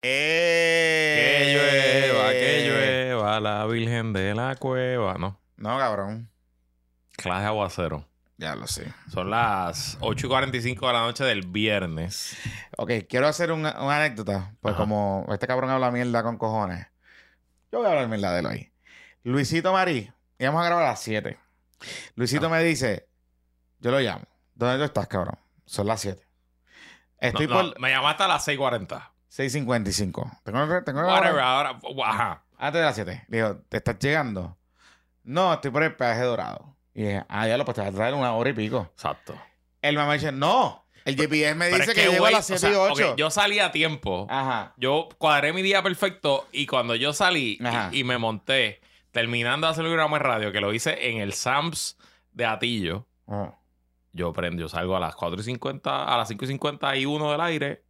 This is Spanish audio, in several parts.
Que llueva, que llueva la Virgen de la Cueva. No, No, cabrón. clase aguacero. Ya lo sé. Son las 8 y 45 de la noche del viernes. Ok, quiero hacer una, una anécdota. Pues Ajá. como este cabrón habla mierda con cojones, yo voy a hablar mierda de él hoy. Luisito Marí, íbamos a grabar a las 7. Luisito Ah. me dice, yo lo llamo. ¿Dónde tú estás, cabrón? Son las 7. Estoy No, no, por Me llamaste a las 6.40. 6.55. Tengo, tengo Whatever, ahora. Ajá. Antes de las 7. Digo, ¿te estás llegando? No, estoy por el peaje dorado. Y dije, ah, ya lo, pues te vas a traer una hora y pico. Exacto. El mamá dice, no. El GPS me dice es que, llego a las o 7 y sea, 8. ok, yo salí a tiempo. Ajá. Yo cuadré mi día perfecto y cuando yo salí y- me monté, terminando de hacer el programa de radio, que lo hice en el Sams de Atillo, yo prendo, yo salgo a las 4 y 50, a las 5 y 51 del aire,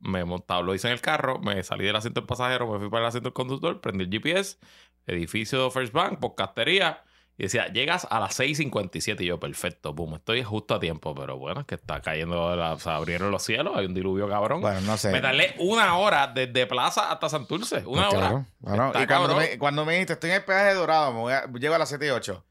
me montaba, lo hice en el carro, me salí del asiento del pasajero, me fui para el asiento del conductor, prendí el GPS, edificio de First Bank, podcastería, y decía, llegas a las 6.57 y yo, perfecto, boom, estoy justo a tiempo, pero bueno, es que está cayendo, la- o sea, abrieron los cielos, hay un diluvio cabrón. Bueno, no sé. Me tardé una hora desde Plaza hasta Santurce. Una Pues hora. claro. Está Y cuando cabrón. me, cuando me dijiste, estoy en el peaje dorado, me voy a- llego a las 7 y 8.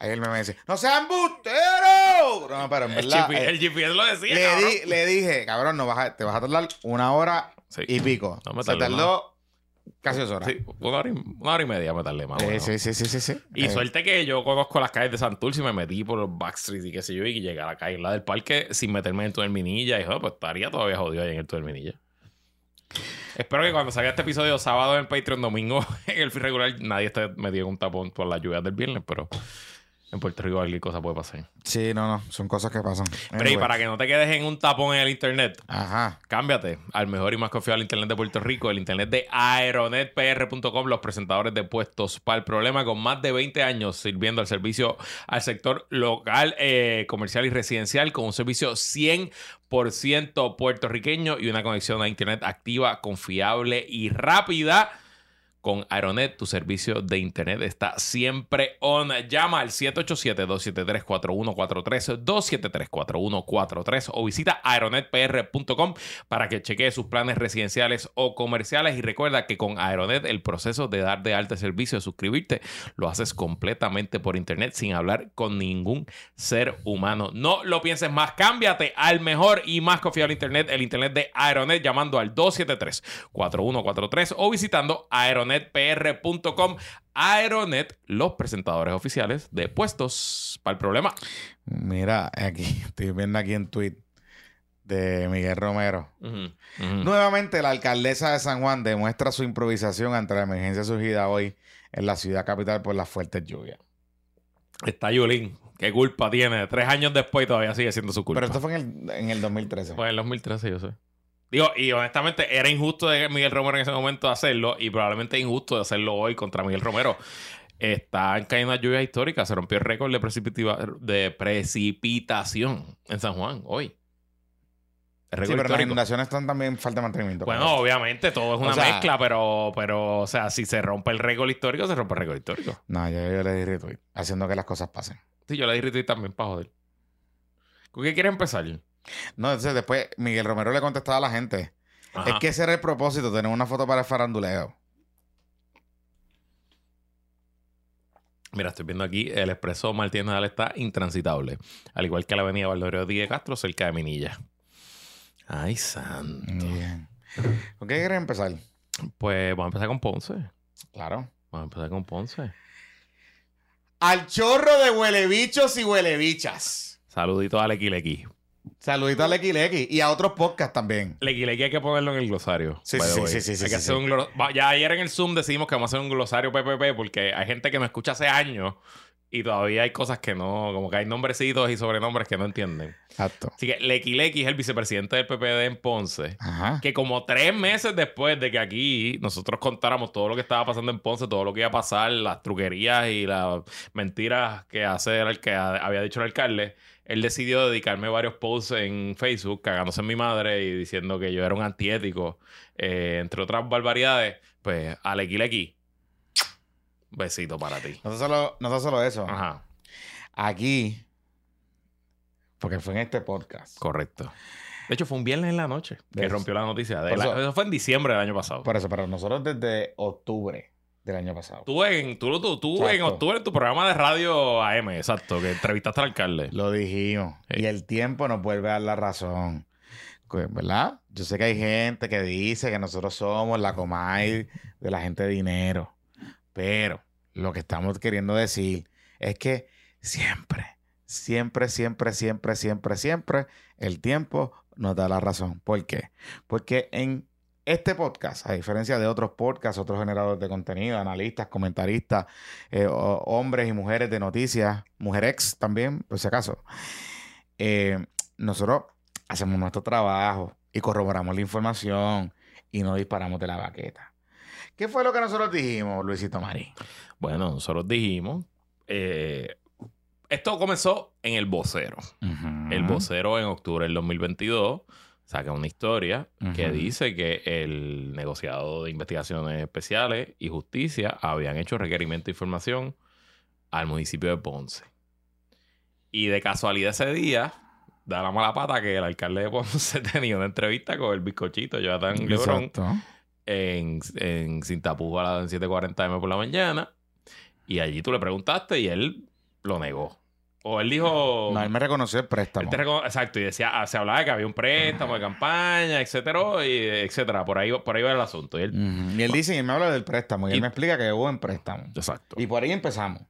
Ahí él me dice, ¡No seas embustero! No, pero en verdad. Eh, el GPS lo decía. le, cabrón. di- le dije, cabrón, no vas a- te vas a tardar una hora Sí. y pico. No me Se tardó casi dos horas. Sí, una hora, y, una hora y media me tardé más. Eh, sí, sí, sí, sí, sí. Y Eh, suerte que yo conozco las calles de Santurce y me metí por los backstreets y qué sé yo, y llegué a la calle la del parque sin meterme en el Minilla. Y joder, pues estaría todavía jodido ahí en el Minilla. Espero que cuando salga este episodio sábado en Patreon, domingo en el feed regular, nadie esté metido en un tapón por las lluvias del viernes, pero en Puerto Rico cualquier cosa puede pasar. Sí, no, no. Son cosas que pasan. Pero y para que no te quedes en un tapón en el internet, Ajá. Cámbiate al mejor y más confiable internet de Puerto Rico, el internet de aeronetpr.com, los presentadores de puestos para el problema con más de 20 años sirviendo al servicio al sector local, eh, comercial y residencial con un servicio 100% puertorriqueño y una conexión a internet activa, confiable y rápida. Con Aeronet, tu servicio de internet está siempre on. Llama al 787-273-4143, 273-4143 o visita aeronetpr.com para que chequee sus planes residenciales o comerciales. Y recuerda que con Aeronet el proceso de dar de alta servicio, de suscribirte, lo haces completamente por internet sin hablar con ningún ser humano. No lo pienses más, cámbiate al mejor y más confiable internet, el internet de Aeronet, llamando al 273-4143 o visitando aeronetpr.com. Aeronet, los presentadores oficiales de puestos para el problema. Mira, aquí, estoy viendo aquí en tweet de Miguel Romero. Nuevamente, la alcaldesa de San Juan demuestra su improvisación ante la emergencia surgida hoy en la ciudad capital por las fuertes lluvias. Está Yulín. ¿Qué culpa tiene? Tres años después y todavía sigue siendo su culpa. Pero esto fue en el, en el 2013. Pues en el 2013, yo sé. Digo, y honestamente era injusto de Miguel Romero en ese momento hacerlo y probablemente injusto de hacerlo hoy contra Miguel Romero. Están cayendo una lluvia histórica. Se rompió el récord de, precipitiva- de precipitación en San Juan hoy. Sí, pero las inundaciones están también falta de mantenimiento. Bueno, obviamente todo es una O sea- mezcla, pero, pero, o sea, si se rompe el récord histórico, se rompe el récord histórico. No, yo, yo le di retweet, haciendo que las cosas pasen. Sí, yo le di retweet también para joder. ¿Con qué quieres empezar? No, entonces después Miguel Romero le contestaba a la gente. Ajá. Es que ese era el propósito, tener una foto para el faranduleo. Mira, estoy viendo aquí, el expreso Martínez Nadal está intransitable. Al igual que la avenida Valdorio Díaz Castro, cerca de Minilla. Ay, santo. Bien. ¿Con qué quieres empezar? Pues vamos a empezar con Ponce. Claro. Vamos a empezar con Ponce. Al chorro de huelebichos y huelebichas. Saludito a Lequi Lequi. Saludito a Lequi Lequi y a otros podcasts también. Lequi Lequi hay que ponerlo en el glosario. Sí, sí, sí, sí, sí, Hay que hacer un glo- Va- Ya ayer en el Zoom decidimos que vamos a hacer un glosario PPP porque hay gente que me escucha hace años y todavía hay cosas que no, como que hay nombrecitos y sobrenombres que no entienden. Exacto. Así que Lequi Lequi es el vicepresidente del PPD en Ponce. Ajá. que como tres meses después de que aquí nosotros contáramos todo lo que estaba pasando en Ponce, todo lo que iba a pasar, las truquerías y las mentiras que hace el que ha- había dicho el alcalde, él decidió dedicarme varios posts en Facebook cagándose en mi madre y diciendo que yo era un antiético, eh, entre otras barbaridades. Pues, Alequilequi, besito para ti. No solo, no solo eso. Ajá, Aquí, porque fue en este podcast, correcto. De hecho, fue un viernes en la noche que rompió la noticia. De Por la- eso- eso fue en diciembre del año pasado. Por eso, pero nosotros desde octubre del año pasado. Tú, en, tú, tú, tú en octubre en tu programa de radio AM, exacto, que entrevistaste al alcalde. Lo dijimos. Sí. Y el tiempo nos vuelve a dar la razón. ¿Verdad? Yo sé que hay gente que dice que nosotros somos la Comay de la gente de dinero. Pero lo que estamos queriendo decir es que siempre, siempre, siempre, siempre, siempre, siempre el tiempo nos da la razón. ¿Por qué? Porque en este podcast, a diferencia de otros podcasts, otros generadores de contenido, analistas, comentaristas, eh, hombres y mujeres de noticias, mujerex también, por si acaso, eh, nosotros hacemos nuestro trabajo y corroboramos la información y no disparamos de la baqueta. ¿Qué fue lo que nosotros dijimos, Luisito Marí? Bueno, nosotros dijimos. eh, esto comenzó en el vocero. El vocero en octubre del 2022 saca una historia que dice que el negociado de investigaciones especiales y justicia habían hecho requerimiento de información al municipio de Ponce. Y de casualidad ese día, da la mala pata que el alcalde de Ponce tenía una entrevista con el bizcochito Jonathan Lebron Exacto. en, en Sin Tapujos a las 7.40 m por la mañana. Y allí tú le preguntaste y él lo negó. O él dijo... No, él me reconoció el préstamo. Él te recono- Exacto, y decía, ah, se hablaba de que había un préstamo de campaña, etcétera, y etcétera. Por ahí, por ahí va el asunto. Y él-. Y él dice, y él me habla del préstamo, y, Y- él me explica que hubo en préstamo. Exacto. Y por ahí empezamos.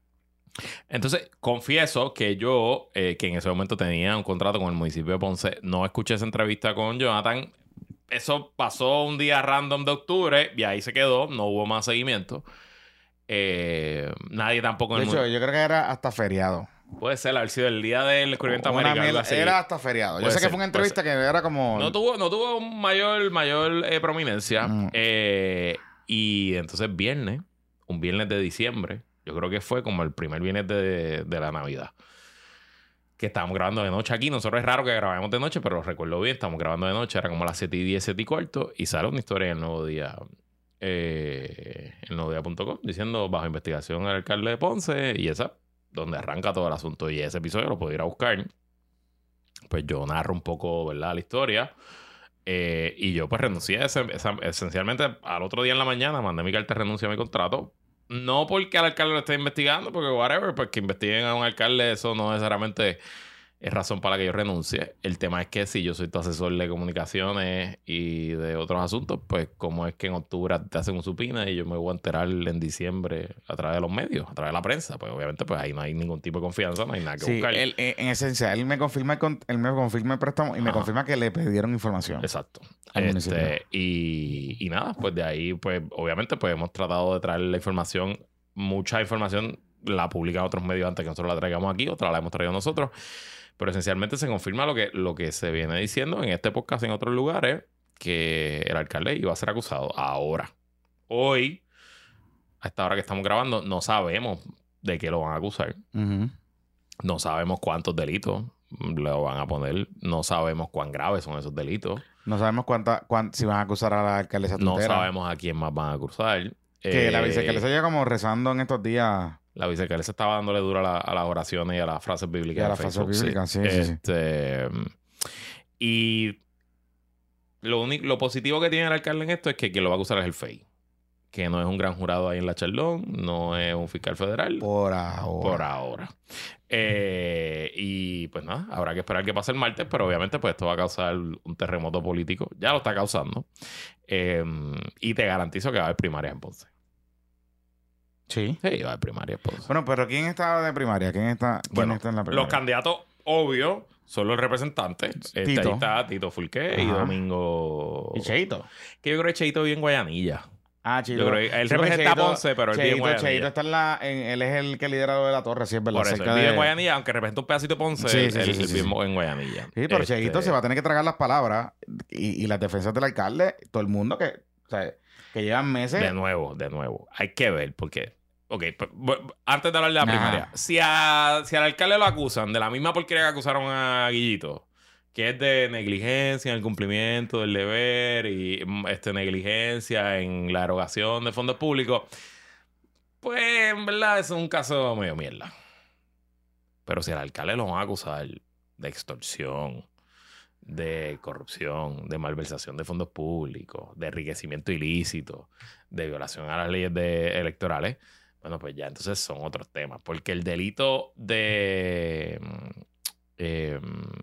Entonces, confieso que yo, eh, que en ese momento tenía un contrato con el municipio de Ponce, no escuché esa entrevista con Jonathan. Eso pasó un día random de octubre y ahí se quedó, no hubo más seguimiento. Eh, nadie tampoco en De el hecho, mundo. yo creo que era hasta feriado. Puede ser haber sido el día del descubrimiento algo así. era hasta feriado. Yo Puede sé ser, que fue una entrevista que era como... No tuvo, no tuvo mayor, mayor eh, prominencia. Mm. Eh, y entonces viernes, un viernes de diciembre, yo creo que fue como el primer viernes de, de la Navidad. Que estábamos grabando de noche aquí. Nosotros es raro que grabemos de noche, pero lo recuerdo bien. Estamos grabando de noche, era como las 7 y 10, 7 y cuarto. Y sale una historia en el nuevo día. Eh, en nuevodía.com diciendo bajo investigación al alcalde de Ponce y esa, donde arranca todo el asunto. Y ese episodio lo puedo ir a buscar. Pues yo narro un poco, ¿verdad? La historia. Eh, y yo pues renuncié esencialmente al otro día en la mañana, mandé mi carta de renuncia a mi contrato. No porque al alcalde lo esté investigando, porque whatever, pues que investiguen a un alcalde, eso no necesariamente es razón para que yo renuncie. El tema es que si yo soy tu asesor de comunicaciones y de otros asuntos, pues como es que en octubre te hacen un supina y yo me voy a enterar en diciembre a través de los medios, a través de la prensa, pues obviamente pues ahí no hay ningún tipo de confianza, no hay nada que Sí, buscar. él, eh, en esencia, él me confirma el, con- él me confirma el préstamo y me Ajá. confirma que le pidieron información. Exacto. Este, y, y nada, pues de ahí, pues obviamente, pues hemos tratado de traer la información, mucha información la publican otros medios antes que nosotros la traigamos aquí, otra la hemos traído nosotros. Pero esencialmente se confirma lo que, lo que se viene diciendo en este podcast en otros lugares, que el alcalde iba a ser acusado ahora. Hoy, a esta hora que estamos grabando, no sabemos de qué lo van a acusar. No sabemos cuántos delitos le van a poner. No sabemos cuán graves son esos delitos. No sabemos cuánta, cuán- si van a acusar a la alcaldesa No sabemos a quién más van a cruzar. Que la Eh, vicealcaldesa llega como rezando en estos días. La vicealcaldesa estaba dándole duro a, la- a las oraciones y a las frases bíblicas. Y a las frases bíblicas, sí, sí, sí. Este, Y lo, único, lo positivo que tiene el alcalde en esto es que quien lo va a acusar es el FEI. Que no es un gran jurado ahí en la Charlón, no es un fiscal federal. Por ahora. Por ahora. Eh, y pues nada, habrá que esperar que pase el martes, pero obviamente pues esto va a causar un terremoto político. Ya lo está causando. Eh, y te garantizo que va a haber primarias en Ponce. Sí. Sí, va a haber primarias en Ponce. Bueno, pero ¿quién está de primaria? ¿Quién está, quién Bueno, está en la primaria? Los candidatos obvios son los representantes. Este, Tito. ahí está Tito Fulqué y. Domingo... ¿Y Cheito? Que yo creo que Cheito vive en Guayanilla. Ah, Cheito. Yo creo que él Sí, representa a Ponce, pero él vive en Guayanilla. Cheito está en la... en- él es el que lidera lo de la torre, sí, es verdad. Por eso, él vive de- en Guayanilla, aunque representa un pedacito de Ponce, Sí, él, sí, sí, él vive sí. en Guayanilla. Sí, pero Este, Cheito se va a tener que tragar las palabras y, y las defensas del alcalde, todo el mundo que, o sea, que llevan meses. De nuevo, de nuevo. Hay que ver, porque. Ok, pues, antes de hablar de la Ajá. primaria. Si, a- si al alcalde lo acusan de la misma porquería que acusaron a Guillito, que es de negligencia en el cumplimiento del deber y mm, este, negligencia en la erogación de fondos públicos, pues en verdad es un caso medio mierda. Pero si al alcalde lo van a acusar de extorsión, de corrupción, de malversación de fondos públicos, de enriquecimiento ilícito, de violación a las leyes de, electorales, bueno, pues ya entonces son otros temas. Porque el delito de. mm, eh,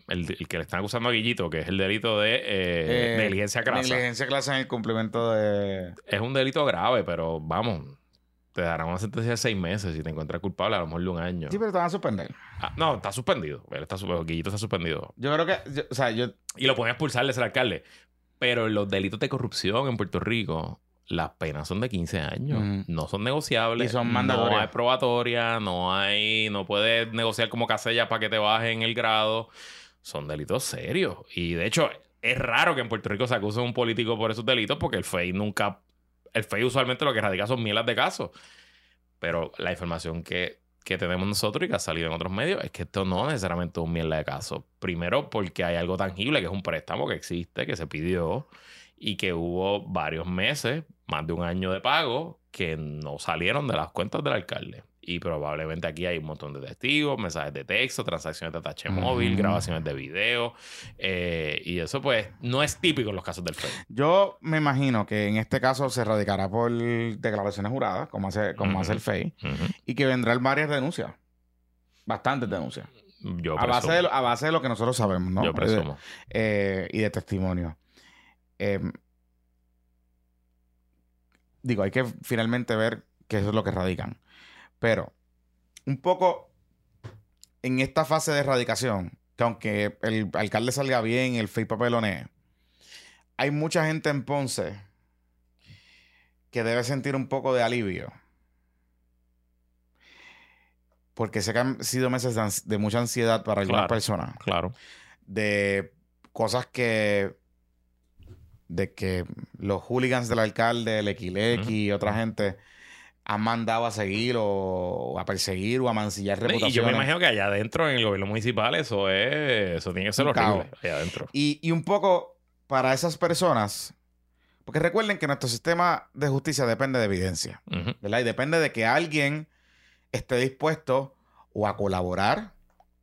el, el que le están acusando a Guillito, que es el delito de eh, Eh, negligencia crasa, Negligencia clase en el cumplimiento de. es un delito grave, pero vamos, te darán una sentencia de seis meses si te encuentras culpable, a lo mejor de un año. Sí, pero te van a suspender. Ah, no, está suspendido. Él está, Guillito está suspendido. Yo creo que. yo- o sea, yo. Y lo pueden expulsar de ser alcalde. Pero los delitos de corrupción en Puerto Rico, las penas son de 15 años. No son negociables. Y son No hay probatoria, no hay... No puedes negociar como casella para que te bajen el grado. Son delitos serios. Y de hecho, es raro que en Puerto Rico se acuse a un político por esos delitos porque el FEI nunca... El FEI usualmente lo que radica son mielas de casos. Pero la información que, que tenemos nosotros y que ha salido en otros medios es que esto no necesariamente es un mierda de caso. Primero, porque hay algo tangible, que es un préstamo que existe, que se pidió y que hubo varios meses, más de un año de pago, que no salieron de las cuentas del alcalde. Y probablemente aquí hay un montón de testigos, mensajes de texto, transacciones de atache móvil, grabaciones de video. eh, y eso, pues, no es típico en los casos del FED. Yo me imagino que en este caso se radicará por declaraciones juradas, como hace, como hace el FEI, y que vendrán varias denuncias. Bastantes denuncias. Yo A base, de, lo- a base de lo que nosotros sabemos, ¿no? Yo presumo. Eh, y de testimonio. Eh, digo, hay que finalmente ver qué es lo que radican. Pero, un poco en esta fase de erradicación, que aunque el alcalde salga bien, el FEI papelonee, hay mucha gente en Ponce que debe sentir un poco de alivio. Porque sé que han sido meses de, mucha ansiedad para algunas Claro. personas Claro. de cosas que de que los hooligans del alcalde, el Equilequi y otra gente han mandado a seguir o, a perseguir o a mancillar Y yo reputaciones. me imagino que allá adentro, en el gobierno municipal, eso es. Eso tiene que ser Un horrible. Allá adentro. Y, y un poco para esas personas, porque recuerden que nuestro sistema de justicia depende de evidencia. ¿verdad? Y depende de que alguien esté dispuesto o a colaborar,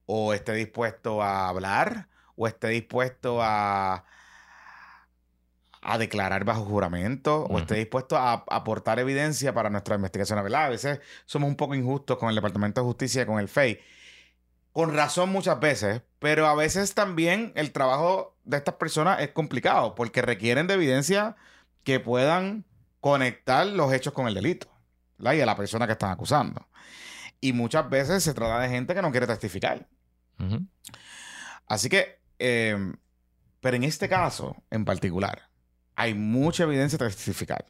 o esté dispuesto a hablar, o esté dispuesto a, a declarar bajo juramento, o esté dispuesto a, aportar evidencia para nuestra investigación, ¿verdad? A veces somos un poco injustos con el Departamento de Justicia y con el FEI. Con razón muchas veces, pero a veces también el trabajo de estas personas es complicado porque requieren de evidencia que puedan conectar los hechos con el delito ¿verdad? y a la persona que están acusando. Y muchas veces se trata de gente que no quiere testificar. Así que, eh, pero en este caso en particular, hay mucha evidencia de testificar.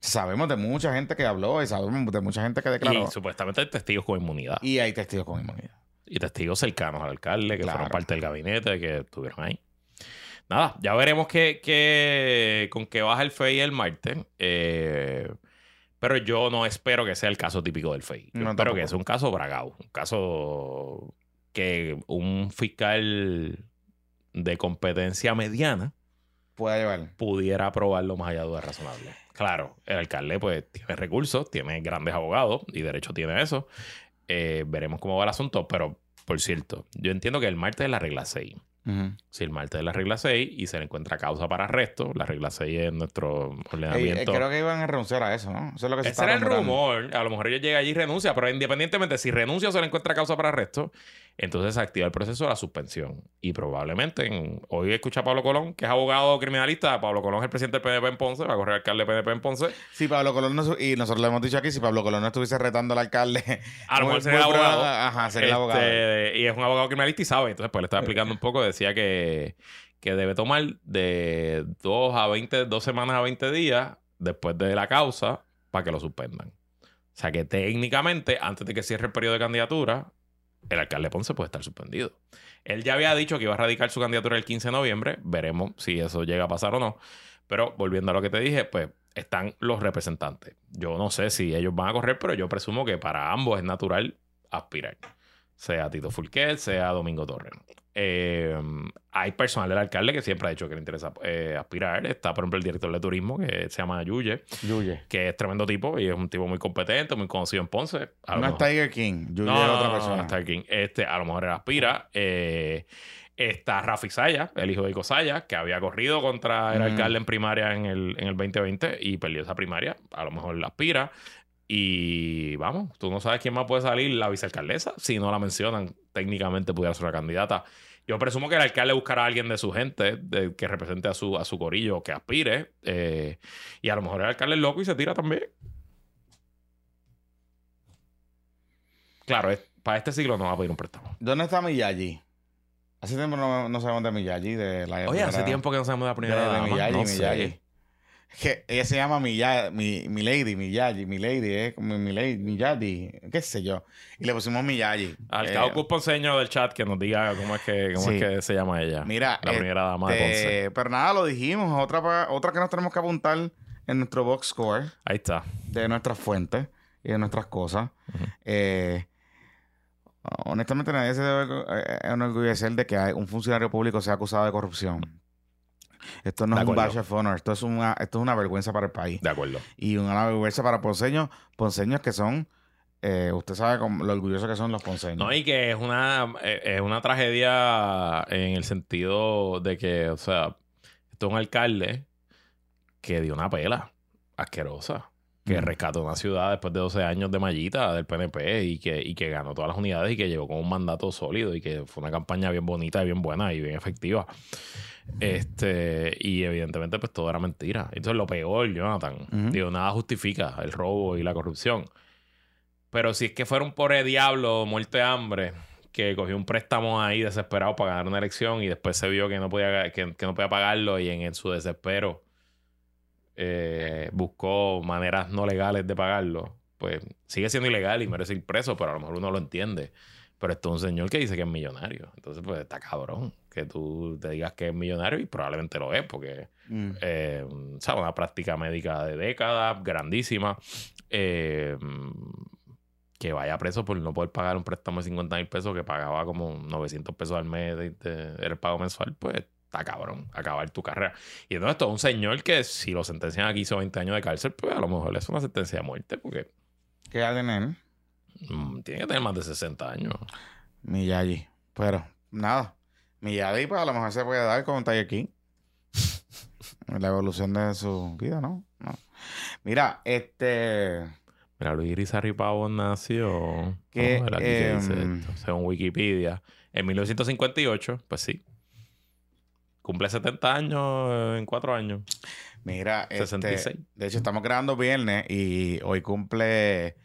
Sabemos de mucha gente que habló y sabemos de mucha gente que declaró. Y supuestamente hay testigos con inmunidad. Y, Y hay testigos con inmunidad. testigos cercanos al alcalde que Claro. fueron parte del gabinete, que estuvieron ahí. Nada, ya veremos qué, qué- con qué baja el FEI el martes. Eh, pero yo no espero que sea el caso típico del FEI. Yo No, espero tampoco. que sea un caso bragado. Un caso que un fiscal de competencia mediana Puede llevar. pudiera aprobarlo más allá de duda razonable. Claro, el alcalde pues tiene recursos, tiene grandes abogados y derecho tiene eso. Eh, veremos cómo va el asunto, pero por cierto, yo entiendo que el martes es la regla 6. Ujú. Si el martes es la regla 6 y se le encuentra causa para arresto, la regla 6 es nuestro Ey, ordenamiento. creo que iban a renunciar a eso, ¿no? Eso es lo que se Ese era el rumor. A lo mejor ella llega allí y renuncia, pero independientemente si renuncia o se le encuentra causa para arresto, entonces se activa el proceso de la suspensión. Y probablemente, en- hoy escucha a Pablo Colón, que es abogado criminalista. Pablo Colón es el presidente del PNP en Ponce, va a correr alcalde del PNP en Ponce. Si Pablo Colón no, y nosotros le hemos dicho aquí, si Pablo Colón no estuviese retando al alcalde, A lo mejor sería abogado. Ajá, sería el Este, abogado. Y es un abogado criminalista y sabe. Entonces, pues le estaba explicando un poco. Decía que, que debe tomar de 2 a 20, dos semanas a 20 días después de la causa para que lo suspendan. O sea que técnicamente, antes de que cierre el periodo de candidatura, el alcalde Ponce puede estar suspendido. Él ya había dicho que iba a radicar su candidatura el 15 de noviembre. Veremos si eso llega a pasar o no. Pero volviendo a lo que te dije, pues están los representantes. Yo no sé si ellos van a correr, pero yo presumo que para ambos es natural aspirar. Sea Tito Fulquet, sea Domingo Torres. Eh, hay personal del alcalde que siempre ha dicho que le interesa eh, aspirar. Está, por ejemplo, el director de turismo que se llama Yuye, Yuye. que es tremendo tipo y es un tipo muy competente, muy conocido en Ponce. A No es Tiger King. Yuye no, es no, otra no, persona. no, Tiger King. Este, a lo mejor él aspira. Eh, está Rafi Saya, el hijo de Ico Saya, que había corrido contra el Ujú. alcalde en primaria en el, en el 2020 y perdió esa primaria. A lo mejor la aspira. Y vamos, tú no sabes quién más puede salir, la vicealcaldesa. Si no la mencionan, técnicamente pudiera ser una candidata. Yo presumo que el alcalde buscará a alguien de su gente de- que represente a su, a su corillo, que aspire. eh, y a lo mejor el alcalde es loco y se tira también. Claro, es- para este siglo no va a pedir un préstamo. ¿Dónde está Miyagi? Hace tiempo no, no sabemos de Miyagi, de la Oye, hace tiempo que no sabemos de la de, primera de. Miyagi, No sé. Miyagi. Que ella se llama Miyagi, mi, mi lady, Miyagi, mi lady, eh, como mi lady, qué sé yo. Y le pusimos Miyagi. Al Eh, cabo Ponceño del chat que nos diga cómo es que, cómo Sí. es que se llama ella. Mira, la primera dama de Ponce. este, pero nada, lo dijimos. Otra, otra que nos tenemos que apuntar en nuestro box score Ahí está. de nuestras fuentes y de nuestras cosas. Eh, honestamente, nadie se debe eh, enorgullecer de que un funcionario público sea acusado de corrupción. Esto no De es un badge of honor, esto es una, esto es una vergüenza para el país. De acuerdo. Y una vergüenza para ponceños, ponceños que son, eh, usted sabe lo orgullosos que son los ponceños. No, y que es una, eh, es una tragedia en el sentido de que, o sea, esto es un alcalde que dio una pela asquerosa, que Mm. rescató una ciudad después de 12 años de mallita del PNP y que, y que ganó todas las unidades y que llegó con un mandato sólido y que fue una campaña bien bonita y bien buena y bien efectiva. Este, y evidentemente, pues todo era mentira. Entonces, lo peor, Jonathan, Ujú. digo, nada justifica el robo y la corrupción. Pero si es que fuera un pobre diablo muerto de hambre que cogió un préstamo ahí desesperado para ganar una elección y después se vio que no podía, que, que no podía pagarlo y en, en su desespero eh, buscó maneras no legales de pagarlo, pues sigue siendo ilegal y merece ir preso, pero a lo mejor uno lo entiende. Pero esto es un señor que dice que es millonario. Entonces, pues está cabrón que tú te digas que es millonario y probablemente lo es, porque Mm. eh. Una práctica médica de décadas, grandísima. eh, que vaya preso por no poder pagar un préstamo de 50 mil pesos que pagaba como 900 pesos al mes de, de- el pago mensual, pues está cabrón, acabar tu carrera. Y entonces es un señor que si lo sentencian aquí hizo 20 años de cárcel, pues a lo mejor es una sentencia de muerte, porque ¿Qué va a tener? mm, tiene que tener más de 60 años. Miyagi. Pero, nada. Miyagi, pues a lo mejor se puede dar con Tiger King. La evolución de su vida, ¿no? No. Mira, este. Mira, Luis Irizarry Pavón nació. Que, qué dice em, esto, según Wikipedia. En 1958, pues sí. Cumple 70 años en 4 años. Mira, este, 66. de hecho, estamos grabando viernes y hoy cumple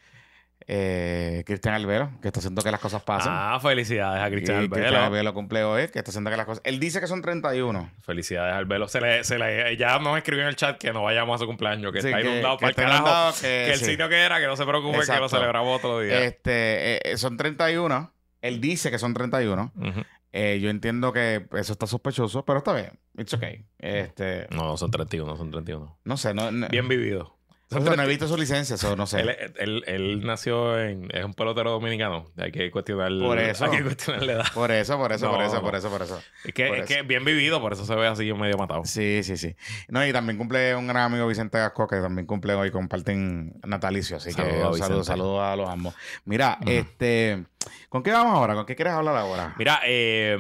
eh, Cristian Albero, que está haciendo que las cosas pasen. Ah, felicidades a Cristian Albelo. Cristian Albero cumple hoy, que está haciendo que las cosas. Él dice que son 31. Felicidades al Albelo. Se le, se le, ya nos escribió en el chat que no vayamos a su cumpleaños, que Sí, está inundado para el carajo. que- que el sí. sitio que era, que no se preocupe, que lo celebramos otro día. Este, eh, son 31. Él dice que son 31. Ujú. Eh, yo entiendo que eso está sospechoso, pero está bien. It's okay. Este, No, no son 31, son 31. no sé, no, no, Bien vivido. Son no, no he 31. visto su licencia, eso no sé. Él, él- él nació en. Es un pelotero dominicano. Hay que cuestionar. Por eso. Hay que cuestionar la edad. Por eso, por eso, por eso, no. por eso, por eso. Es que, Por es eso. que bien vivido, por eso se ve así medio matado. Sí, sí, sí. No, y también cumple un gran amigo Vicente Gasco, que también cumple hoy, comparten natalicio. Así Saludos que un saludo, saludo a los ambos. Mira, este, ¿con qué vamos ahora? ¿Con qué quieres hablar ahora? Mira, eh,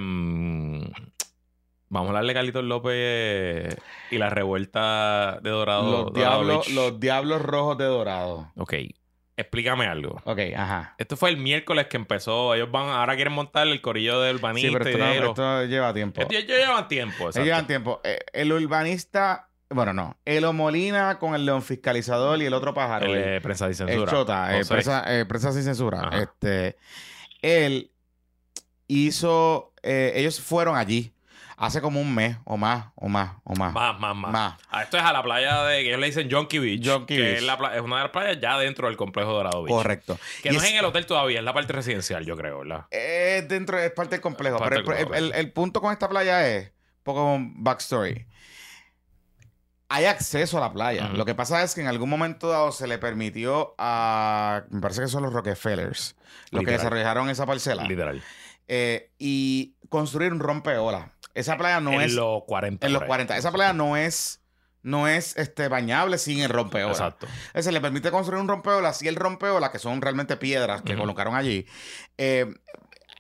vamos a hablar de Carlitos López y la revuelta de Dorado. los, diablos, Beach. los diablos rojos de dorado. Ok, explícame algo. Ok, ajá. Esto fue el miércoles que empezó. Ellos van, ahora quieren montar el corillo del urbanista Sí, pero esto, y no- de Ero. esto lleva tiempo. Esto ya llevan tiempo. Ellos exacto. llevan tiempo. Eh, el urbanista, bueno, no. Elo Molina con el león fiscalizador y el otro pájaro. El, el- eh, prensa sin El censura. Chota, eh, prensa, eh, prensa sin censura. Ajá. Este, él hizo, eh, ellos fueron allí hace como un mes o más, o más, o más. Más, más, más. Más. Ah, esto es a la playa de que ellos le dicen Jonky Beach. Que Beach. Es, la es una de las playas ya dentro del complejo Dorado Beach. Correcto. Que Y no es en el hotel todavía, es la parte residencial, yo creo, ¿verdad? Es dentro, es parte del complejo. Parte pero el, del complejo, el- el punto con esta playa es, un poco backstory. hay acceso a la playa. Lo que pasa es que en algún momento dado se le permitió a, me parece que son los Rockefellers, los que Literal. desarrollaron esa parcela, Literal. eh, y construir un rompeola. Esa playa no en es los 40. en los por ahí. 40. Esa playa no es no es este bañable sin el rompeola. Exacto. Se le permite construir un rompeola si el rompeola, que son realmente piedras que colocaron allí, eh,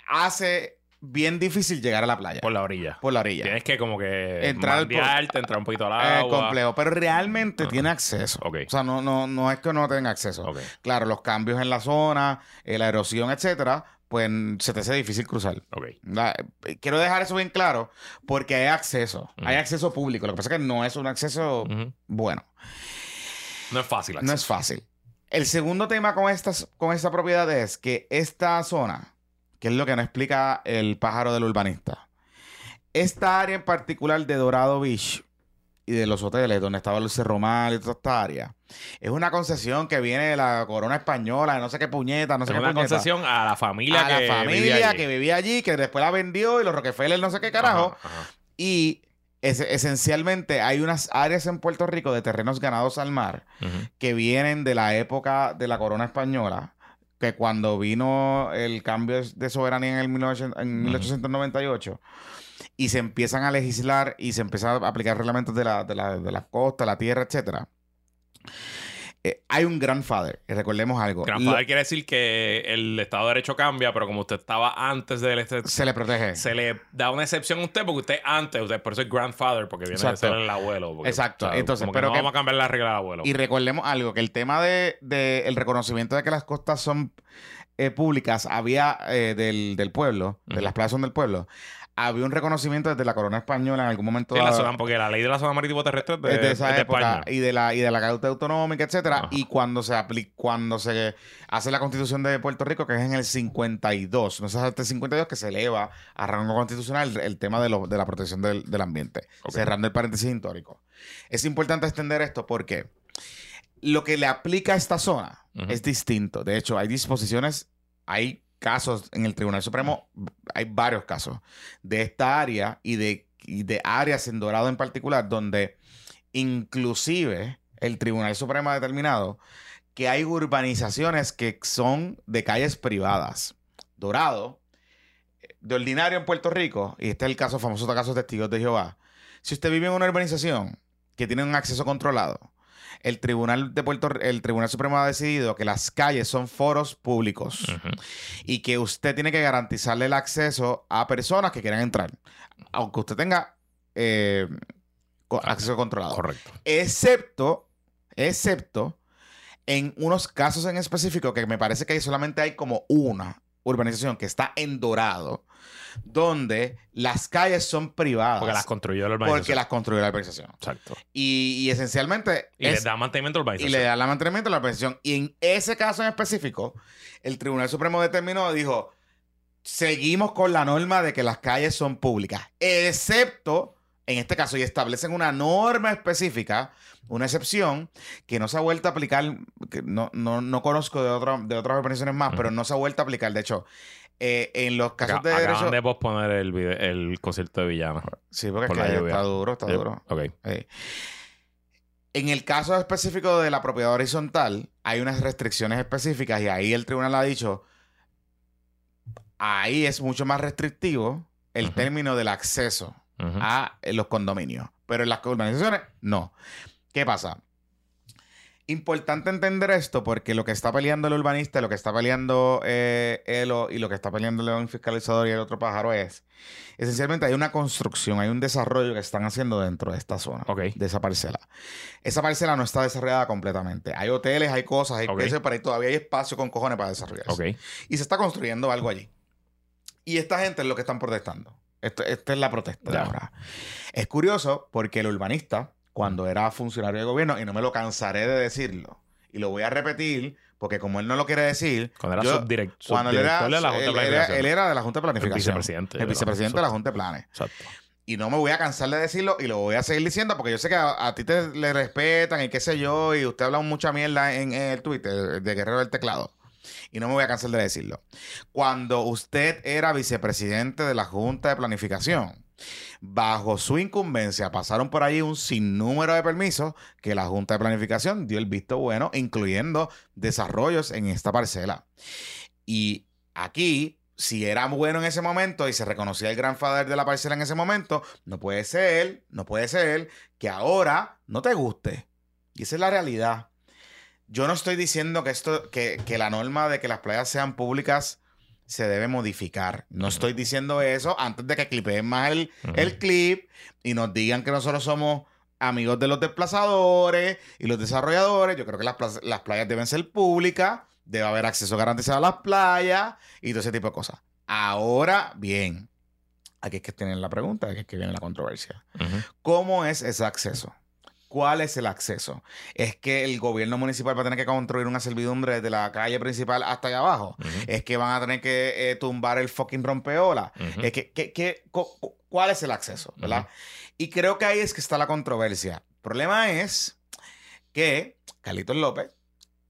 hace bien difícil llegar a la playa Por la orilla. por la orilla. Tienes que como que Entrar al por- entrar un poquito al Es agua. complejo, pero realmente tiene acceso. Ok. O sea, no, no, no es que no tenga acceso. Ok. Claro, los cambios en la zona, eh, la erosión, etcétera, pues se te hace difícil cruzar. Ok. La- eh, quiero dejar eso bien claro porque hay acceso. Hay acceso público. Lo que pasa es que no es un acceso bueno. No es fácil. No acceso. es fácil. El segundo tema con, estas, con esta propiedad es que esta zona, que es lo que nos explica el pájaro del urbanista, esta área en particular de Dorado Beach y de los hoteles donde estaba el Cerro Mal y toda esta área, es una concesión que viene de la corona española, de no sé qué puñeta, no sé Es qué una puñeta. concesión a la familia a que la familia allí. que vivía allí, que después la vendió y los Rockefeller no sé qué carajo. Ajá, ajá. Y es- esencialmente hay unas áreas en Puerto Rico de terrenos ganados al mar que vienen de la época de la corona española, que cuando vino el cambio de soberanía en, el 1900 en 1898 y se empiezan a legislar y se empiezan a aplicar reglamentos de la, de la, de la costa, la tierra, etcétera. eh, hay un grandfather, recordemos algo. Grandfather Lo- quiere decir que el Estado de Derecho cambia, pero como usted estaba antes del este, se le protege. se le da una excepción a usted porque usted antes, usted por eso es grandfather, porque viene Exacto. de ser el abuelo. porque, Exacto. Entonces, pero no que- vamos a cambiar la regla del abuelo. Y recordemos algo, que el tema de, de el reconocimiento de que las costas son eh, públicas había eh, del, del pueblo, de las playas son del pueblo, había un reconocimiento desde la corona española en algún momento Sí, la zona, porque la ley de la zona marítimo terrestre es de, es de esa es de época España. y de la y de la Carta Autonómica, etcétera, Ajá. y cuando se apli- cuando se hace la Constitución de Puerto Rico, que es en el 52, no sé hasta el 52 que se eleva a rango constitucional el tema de, lo- de la protección del, del ambiente, cerrando el paréntesis histórico. Es importante extender esto porque lo que le aplica a esta zona es distinto. De hecho, hay disposiciones, hay casos en el Tribunal Supremo, hay varios casos de esta área y de, de áreas en Dorado en particular, donde inclusive el Tribunal Supremo ha determinado que hay urbanizaciones que son de calles privadas. Dorado, de ordinario en Puerto Rico, y este es el caso famoso caso testigos de Jehová, si usted vive en una urbanización que tiene un acceso controlado, el Tribunal de Puerto el Tribunal Supremo ha decidido que las calles son foros públicos y que usted tiene que garantizarle el acceso a personas que quieran entrar, aunque usted tenga eh, acceso controlado. Correcto. Excepto, excepto en unos casos en específico que me parece que solamente hay como una urbanización que está en Dorado, donde las calles son privadas. Porque las construyó la urbanización. porque las construyó la urbanización. Exacto. Y, y esencialmente Y es- les da mantenimiento a la y urbanización. le da la mantenimiento a la urbanización. Y en ese caso en específico, el Tribunal Supremo determinó, dijo, seguimos con la norma de que las calles son públicas, excepto en este caso, y establecen una norma específica, una excepción, que no se ha vuelto a aplicar, que no, no, no conozco de, otra- de otras organizaciones más, pero no se ha vuelto a aplicar. De hecho, eh, en los casos Acá- de acaban derecho... de posponer el, el concierto de Villano. Sí, porque es que está duro, está Eh, duro. Ok. Eh, En el caso específico de la propiedad horizontal, hay unas restricciones específicas y ahí el tribunal ha dicho, ahí es mucho más restrictivo el término del acceso Ujú. a eh, los condominios, pero en las urbanizaciones no. ¿Qué pasa? Importante entender esto porque lo que está peleando el urbanista, lo que está peleando eh, Elo y lo que está peleando el león fiscalizador y el otro pájaro es, esencialmente hay una construcción, hay un desarrollo que están haciendo dentro de esta zona, Ok. de esa parcela. Esa parcela no está desarrollada completamente. Hay hoteles, hay cosas, hay Ok. eso, pero todavía hay espacio con cojones para desarrollarse. Ok. Y se está construyendo algo allí. Y esta gente es lo que están protestando. Esto- esta es la protesta de ahora. Es curioso porque el urbanista, cuando era funcionario de gobierno, y no me lo cansaré de decirlo, y lo voy a repetir, porque como él no lo quiere decir, Cuando era yo- subdirect- cuando él era, subdirector de la Junta de él, era, Planificación. él era de la Junta de El Planificación. vicepresidente. El vicepresidente de la Junta de Planes. Exacto. Y no me voy a cansar de decirlo y lo voy a seguir diciendo porque yo sé que a, a ti te le respetan y qué sé yo, y usted habla mucha mierda en, en el Twitter de Guerrero del Teclado. Y no me voy a cansar de decirlo. Cuando usted era vicepresidente de la Junta de Planificación, Bajo su incumbencia pasaron por ahí un sinnúmero de permisos que la Junta de Planificación dio el visto bueno, incluyendo desarrollos en esta parcela. Y aquí, si era bueno en ese momento y se reconocía el grandfather de la parcela en ese momento, no puede ser, no puede ser que ahora no te guste. Y esa es la realidad. Yo no estoy diciendo que esto, que, que la norma de que las playas sean públicas se debe modificar. No estoy diciendo eso antes de que clipeen más el, el clip y nos digan que nosotros somos amigos de los desplazadores y los desarrolladores. Yo creo que las, playas deben ser públicas, debe haber acceso garantizado a las playas y todo ese tipo de cosas. Ahora bien, aquí es que tienen la pregunta, aquí es que viene la controversia. ¿Cómo es ese acceso? ¿Cuál es el acceso? ¿Es que el gobierno municipal va a tener que construir una servidumbre desde la calle principal hasta allá abajo? ¿Es que van a tener que eh, tumbar el fucking rompeola? Es que, que- que- cu- cu- ¿Cuál es el acceso? ¿Verdad? Y creo que ahí es que está la controversia. El problema es que Carlitos López,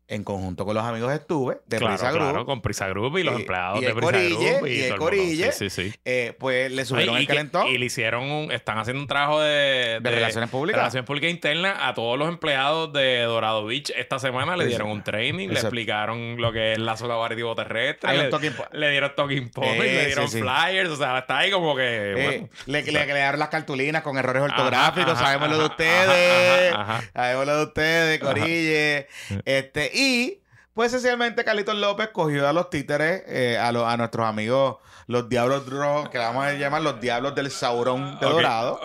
en conjunto con los amigos estuve de claro, Prisa Group, claro, con Prisa Group y los Y- empleados y de Prisa Corille, Group y el mundo. Corille. Sí, sí, sí. eh, pues le subieron Ay, el y, que- calentón y le hicieron un, están haciendo un trabajo de, de relaciones públicas. relaciones públicas internas a todos los empleados de Dorado Beach esta semana le Eso- dieron un training, le explicaron lo que es la zona marítimo terrestre, un le, le dieron talking points, Eh, le dieron flyers, o sea, está ahí como que Eh, bueno, le, le, le dieron las cartulinas con errores ortográficos. ajá, sabemos lo de ustedes. Sabemos lo de ustedes, Corille. Este, y, pues, esencialmente, Carlitos López cogió a los títeres, eh, a, los- a nuestros amigos, los Diablos Rojos, que vamos a llamar los Diablos del Saurón de Dorado.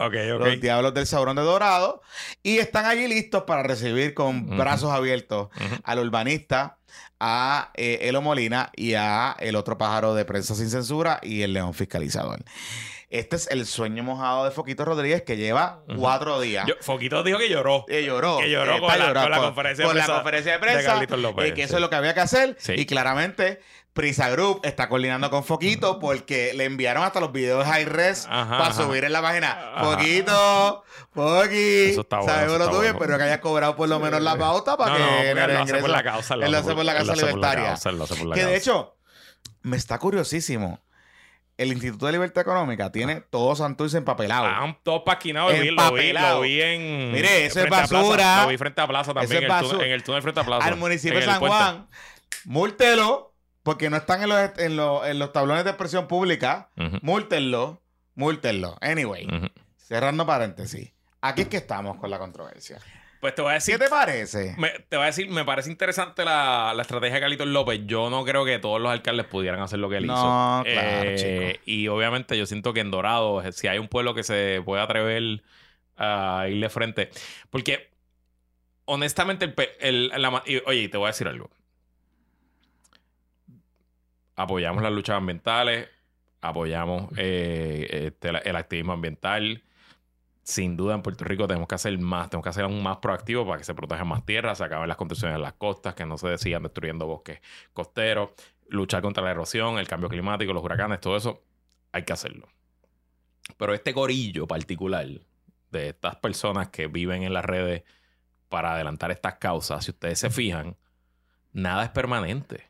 Los Diablos del Saurón de Dorado. Y están allí listos para recibir con brazos abiertos al urbanista, a eh, Elo Molina y a el otro pájaro de prensa sin censura y el león fiscalizador. Este es el sueño mojado de Foquito Rodríguez que lleva cuatro días. Yo- Foquito dijo que lloró. Eh, lloró. Que lloró Eh, con la- con la conferencia de con la prensa conferencia de prensa. López, eh, que eso es lo que había que hacer. Sí. Y claramente, Prisa Group está coordinando con Foquito porque le enviaron hasta los videos high res Ajá, para ajá. subir en la página. Ajá. Foquito, Foqui. Eso está bueno, Sabemos lo tuyo, bueno. pero que hayas cobrado por lo menos la pauta para no, que no, él lo hace por la causa. Él lo hace por la causa libertaria. Que de hecho, me está curiosísimo. El Instituto de Libertad Económica tiene todo Santurce empapelado. Todos paquinados. Lo vi, lo vi, Empapelado. lo vi en. Mire, eso es basura. Lo vi frente a Plaza también. Eso es en, el túnel, en el túnel frente a Plaza. al municipio de San. Juan, múltelo, porque no están en los, en los, en los tablones de expresión pública. Ujú, Múltenlo, múltenlo. Anyway, cerrando paréntesis. Aquí es que estamos con la controversia. Pues te voy a decir. ¿Qué te parece? me- te voy a decir, me parece interesante la, la estrategia de Carlitos López. Yo no creo que todos los alcaldes pudieran hacer lo que él No, hizo. Eh, claro, chico. Y obviamente yo siento que en Dorado, si hay un pueblo que se puede atrever a irle frente. Porque, honestamente, el, el- la y, oye, te voy a decir algo. Apoyamos las luchas ambientales, apoyamos eh, este, el activismo ambiental. Sin duda en Puerto Rico tenemos que hacer más, tenemos que hacer aún más proactivo para que se protejan más tierras, se acaben las construcciones en las costas, que no se sigan destruyendo bosques costeros, luchar contra la erosión, el cambio climático, los huracanes, todo eso, hay que hacerlo. Pero este gorillo particular de estas personas que viven en las redes para adelantar estas causas, si ustedes se fijan, nada es permanente.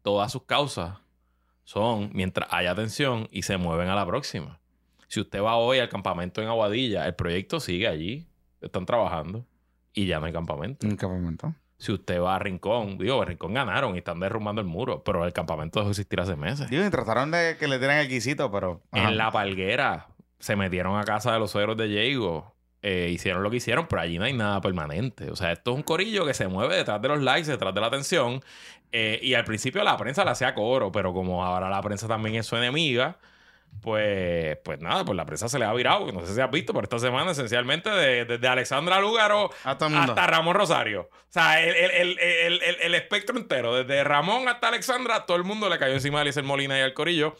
Todas sus causas son mientras haya tensión y se mueven a la próxima. Si usted va hoy al campamento en Aguadilla, el proyecto sigue allí. Están trabajando y ya no hay campamento. Un campamento. Si usted va a Rincón, digo, Rincón ganaron y están derrumbando el muro, pero el campamento dejó de existir hace meses. Digo, y trataron de que le dieran el guisito, pero. ajá. En la palguera se metieron a casa de los suegros de Diego. eh, hicieron lo que hicieron, pero allí no hay nada permanente. O sea, esto es un corillo que se mueve detrás de los likes, detrás de la atención. eh, y al principio la prensa la hacía coro, pero como ahora la prensa también es su enemiga, pues, pues nada, pues la prensa se le ha virado. No sé si has visto, pero esta semana esencialmente de- desde Alexandra Lúgaro A hasta Ramón Rosario. O sea, el, el- el- el- espectro entero, desde Ramón hasta Alexandra, todo el mundo le cayó encima de Eliezer Molina y al Corillo.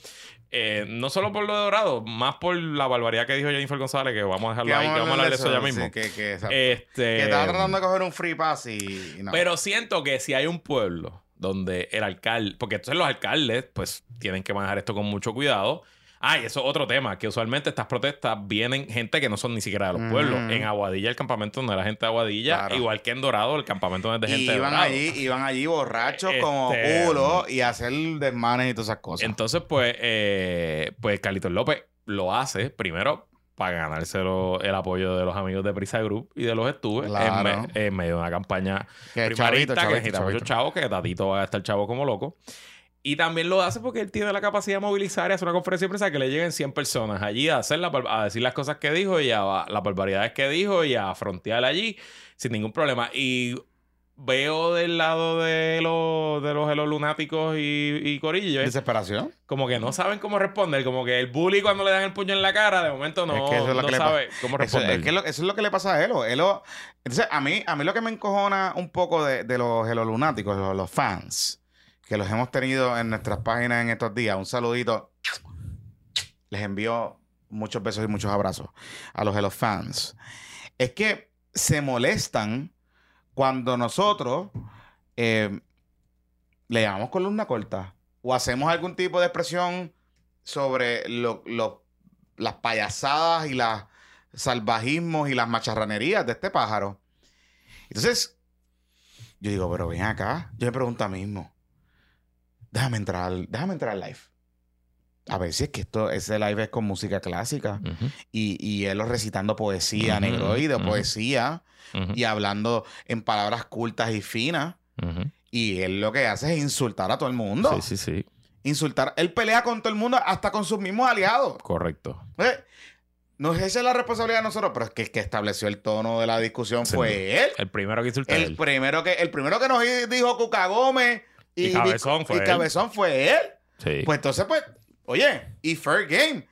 Eh, no solo por lo de Dorado, más por la barbaridad que dijo Jennifer González, que vamos a dejarlo ahí, que vamos a hablar de eso ya sí, mismo. que, que, exacto. Este, que estaba tratando de coger un free pass y, y no. Pero siento que si hay un pueblo donde el alcalde, porque entonces los alcaldes, pues tienen que manejar esto con mucho cuidado. Ah, y eso es otro tema, que usualmente estas protestas vienen gente que no son ni siquiera de los pueblos. En Aguadilla, el campamento donde era gente de Aguadilla, Claro. igual que en Dorado, el campamento donde es de y gente de iban Dorado. allí, iban allí borrachos Este, como culo y a hacer desmanes y todas esas cosas. Entonces, pues, eh, pues Carlitos López lo hace primero para ganárselo el apoyo de los amigos de Prisa Group y de los estuve en, Claro. me- en medio de una campaña Que primarista chavito, que chavito, necesita muchos chavos, que Tatito va a estar chavo como loco. Y también lo hace porque él tiene la capacidad de movilizar y hacer una conferencia de prensa que le lleguen 100 personas allí a, hacer la a decir las cosas que dijo y a las barbaridades que dijo y a frontear allí sin ningún problema. Y veo del lado de los, de los, de los lunáticos y, y corillos Desesperación. como que no saben cómo responder. Como que el bully cuando le dan el puño en la cara, de momento no, Es que eso es lo no que le sabe cómo Eso, responder. es que lo- eso es lo que le pasa a Elo. Elo entonces, a mí, a mí lo que me encojona un poco de, de los Elo lunáticos, los, los fans, que los hemos tenido en nuestras páginas en estos días. Un saludito. Les envío muchos besos y muchos abrazos a los Elo fans. Es que se molestan cuando nosotros eh, le llamamos columna corta o hacemos algún tipo de expresión sobre lo- las payasadas y los salvajismos y las macharranerías de este pájaro. Entonces, yo digo, pero ven acá. Yo me pregunto mismo. Déjame entrar, al- déjame entrar al live. A ver si es que esto, ese live es con música clásica y, y él recitando poesía Ujú, negroide, ujú. poesía y hablando en palabras cultas y finas. Y él lo que hace es insultar a todo el mundo. Sí, sí, sí. Insultar. Él pelea con todo el mundo, hasta con sus mismos aliados. Correcto. Eh, No es esa la responsabilidad de nosotros, pero es que el que estableció el tono de la discusión Sí. fue él. El primero que insulté a El él. primero que, el primero que nos dijo Cuca Gómez y, Y Cabezón fue y él. Cabezón fue él. Sí. Pues entonces, pues, oye, y fair game.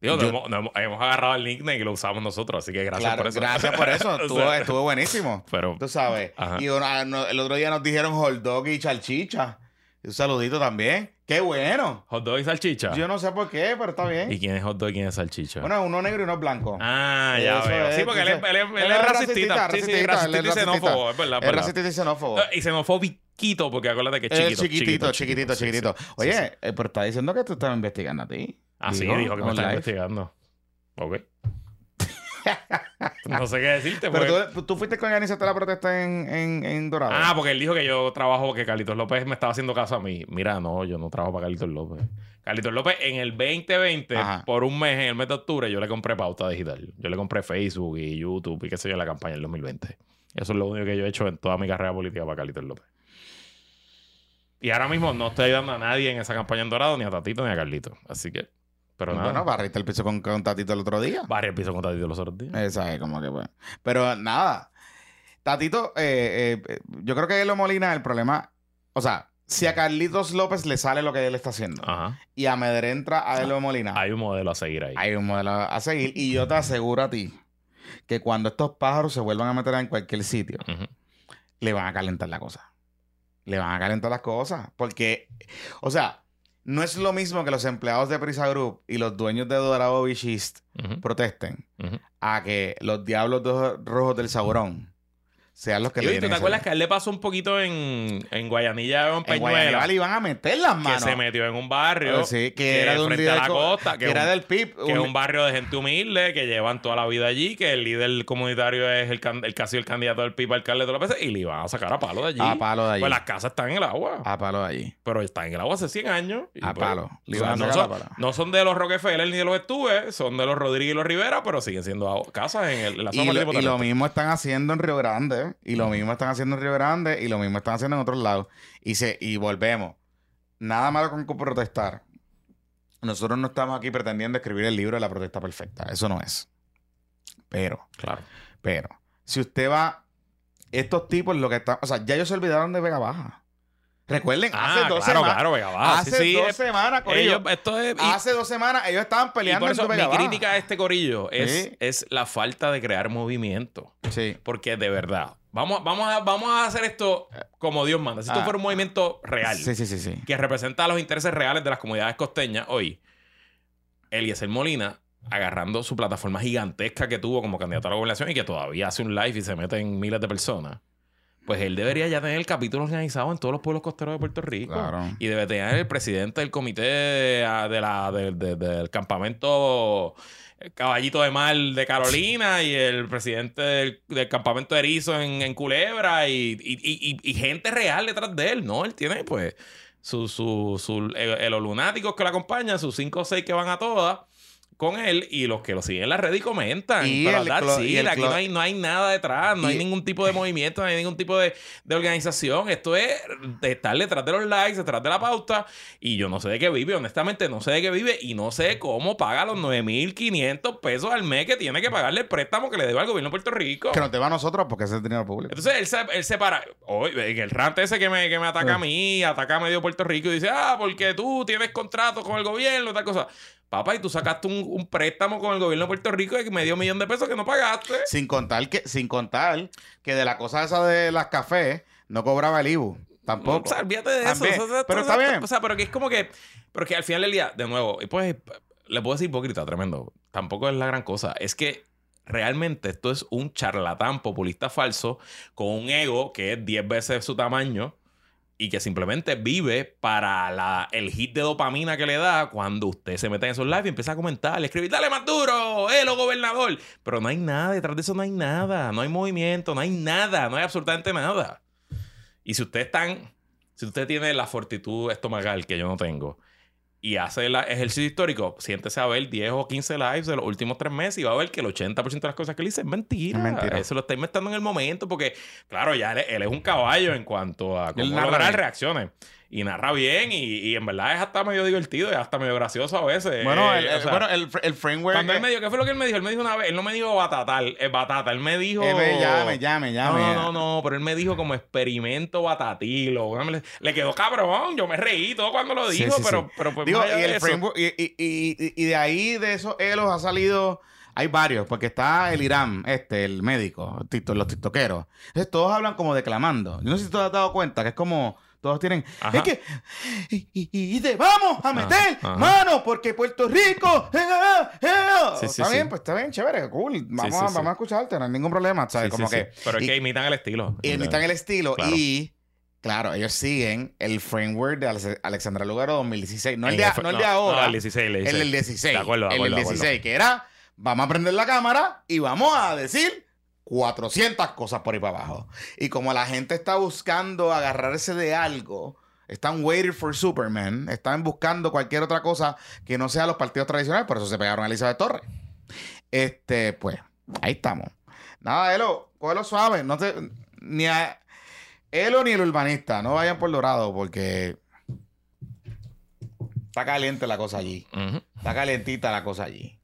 Digo, yo- hemos, hemos- hemos agarrado el nickname y lo usamos nosotros, así que gracias Claro, por eso. gracias por eso. O Estuvo, sea, estuvo buenísimo. Pero, Tú sabes. Ajá. Y una- no- el otro día nos dijeron hot dog y chalchicha. Un saludito también. Qué bueno. hot dog y salchicha. Yo no sé por qué, pero está bien. ¿Y quién es hot dog y quién es salchicha? Bueno, uno negro y uno blanco. ah, ya Eso veo. es, sí, porque él es, él es, él él es es racistita. racistita, Sí, sí, racistita y xenófobo. Es verdad, es verdad. racista y xenófobo. Y xenofóbico, porque acuérdate que es chiquito. chiquitito, chiquitito, chiquitito. Oye, eh, pero está diciendo que tú estabas investigando a ti. Ah, sí, dijo que me live. investigando. Ok. no sé qué decirte, Pero tú, tú fuiste que organizaste la protesta en, en, en Dorado. Ah, porque él dijo que yo trabajo, que Carlitos López me estaba haciendo caso a mí. Mira, no, yo no trabajo para Carlitos López. Carlitos López en el 2020, Ajá. por un mes, en el mes de octubre, yo le compré pauta digital. Yo le compré Facebook y YouTube y qué sé yo la campaña del 2020. Eso es lo único que yo he hecho en toda mi carrera política para Carlitos López. Y ahora mismo no estoy ayudando a nadie en esa campaña en Dorado, ni a Tatito ni a Carlitos. Así que, pero nada. bueno, barriste el piso con, con Tatito el otro día. Barrio el piso con Tatito los otros días. Esa es como que bueno. Pero nada. Tatito, eh, eh, yo creo que Elo Molina, el problema. O sea, si a Carlitos López le sale lo que él está haciendo Ajá. y amedrenta a Elo Molina, Hay un modelo a seguir ahí. hay un modelo a seguir. Y yo te aseguro a ti que cuando estos pájaros se vuelvan a meter en cualquier sitio, le van a calentar la cosa. Le van a calentar las cosas. Porque, o sea, no es lo mismo que los empleados de Prisa Group y los dueños de Dorado Ujú. protesten a que los diablos rojos del Saurón sean los que Y, le oye, ¿tú den te acuerdas que a él le pasó un poquito en, en Guayanilla, en en Peñuela? Guayanilla le iban a meter las que manos. se metió en un barrio Oh, sí, que, era de frente a la co- costa, que, que, era un- del PIB. que es un barrio de gente humilde, que llevan toda la vida allí, que el líder comunitario es el, can- el casi el candidato del PIB alcalde de veces y le iban a sacar a palo de allí. a palo de allí. Pues las casas están en el agua, A palo de allí. pero están en el agua hace 100 años. y A pues, palo. Le o sea, iban a no, son, a palo. no son de los Rockefeller ni de los Estuve, son de los Rodríguez y los Rivera, pero siguen siendo casas en, el, en la zona Y lo, y lo mismo están haciendo en Río Grande. Y lo mismo están haciendo en Río Grande. Y lo mismo están haciendo en otros lados. Y, se, y volvemos. Nada malo con protestar. Nosotros no estamos aquí pretendiendo escribir el libro de la protesta perfecta. Eso no es. Pero, Claro. pero, si usted va. Estos tipos, lo que están. O sea, ya ellos se olvidaron de Vega Baja. Recuerden, Ah, hace dos claro, semanas. claro, Vega Baja. hace Sí, sí, dos eh, semanas, Corillo. ellos- esto es, y- hace dos semanas ellos estaban Y peleando por eso mi Baja. crítica a este corillo es, Sí. es la falta de crear movimiento. Sí. Porque de verdad, vamos, vamos, a, vamos a hacer esto como Dios manda. Si esto Ah. fuera un movimiento real, Sí, sí, sí, sí. que representa los intereses reales de las comunidades costeñas, hoy, Eliezer Molina agarrando su plataforma gigantesca que tuvo como candidato a la gobernación y que todavía hace un live y se mete en miles de personas. Pues él debería ya tener el capítulo organizado en todos los pueblos costeros de Puerto Rico. Claro. Y debe tener el presidente del comité de, de la, de- de- del campamento Caballito de Mar de Carolina y el presidente del, campamento Erizo en, en Culebra y, y- y- y- gente real detrás de él, ¿no? Él tiene, pues, su, su, su, el, los lunáticos que lo acompañan, sus cinco o seis que van a todas con él y los que lo siguen en la red y comentan. Y Pero el clo- y el aquí no hay, no hay nada detrás, no hay ningún tipo de movimiento, no hay ningún tipo de, de organización. Esto es de estar detrás de los likes, detrás de la pauta. Y yo no sé de qué vive, honestamente, no sé de qué vive y no sé cómo paga los 9.500 pesos al mes que tiene que pagarle el préstamo que le debe al gobierno de Puerto Rico. Que nos deba a nosotros porque ese es dinero público. Entonces él se, él se para. En el rant ese que me, que me ataca a mí, ataca a medio Puerto Rico y dice, ah, porque tú tienes contrato con el gobierno, tal cosa. Papá, y tú sacaste un, un préstamo con el gobierno de Puerto Rico de medio millón de pesos que no pagaste. Sin contar que, sin contar que de la cosa esa de las cafés no cobraba el IBU. Tampoco. O sea, olvídate de eso. También. O sea, Pero o sea, está bien. O sea, pero que es como que. Pero que al final del día, de nuevo, y pues le puedo decir hipócrita, tremendo. Tampoco es la gran cosa. Es que realmente esto es un charlatán populista falso con un ego que es 10 veces su tamaño y que simplemente vive para la, el hit de dopamina que le da cuando usted se mete en esos live y empieza a comentar, escribir, dale más duro, gobernador. Pero no hay nada, detrás de eso no hay nada, no hay movimiento, no hay nada, no hay absolutamente nada. Y si usted es tan, si usted tiene la fortitud estomacal que yo no tengo y hace el ejercicio histórico, siéntese a ver 10 o 15 lives de los últimos tres meses y va a ver que el 80% de las cosas que él dice es mentira. Es mentira. Eso lo está inventando en el momento porque, claro, ya él, él es un caballo en cuanto a Él cómo narra lograr bien. reacciones. Y narra bien y, y en verdad es hasta medio divertido y hasta medio gracioso a veces. Bueno, Eh, el, o el- sea, bueno, el, el framework. cuando él me dijo, ¿qué fue lo que él me dijo? Él me dijo una vez, él no me dijo batatal, eh, batata, él me dijo... eh, ve, llame, llame, llame. No, no, no, pero él me dijo como experimento batatilo. Me- Le quedó cabrón, yo me reí todo cuando lo dijo, sí, pero, sí. pero pues Digo, y el eso- framework, y, y- y- y de ahí de esos elos ha salido. Hay varios, porque está el Irán, este, el médico, los tiktokeros. Entonces todos hablan como declamando. Yo no sé si tú te has dado cuenta que es como. Todos tienen. Ajá. Es que. Y, y- y te vamos a meter, ajá. mano, porque Puerto Rico. eh, eh, eh". Sí, sí, está sí. bien, pues está bien, chévere, cool. Vamos, a, vamos a escucharte, no hay ningún problema, ¿sabes? Como que. Pero es y- que imitan el estilo. y imitan el estilo Claro. y claro, ellos siguen el framework de Alex- Alexandra Lugaro 2016, no el, de, no el de ahora, No, el 16, el 16. el del 16, De acuerdo, de el acuerdo, de acuerdo. 16 que era vamos a prender la cámara y vamos a decir 400 cosas por ahí para abajo. Y como la gente está buscando agarrarse de algo, están waiting for Superman, están buscando cualquier otra cosa que no sea los partidos tradicionales, por eso se pegaron a Elizabeth Torres. Este, pues, ahí estamos. Nada, Elo, cógelo suave. No te, ni a Elo ni el urbanista, no vayan por Dorado porque está caliente la cosa allí. Está calientita la cosa allí.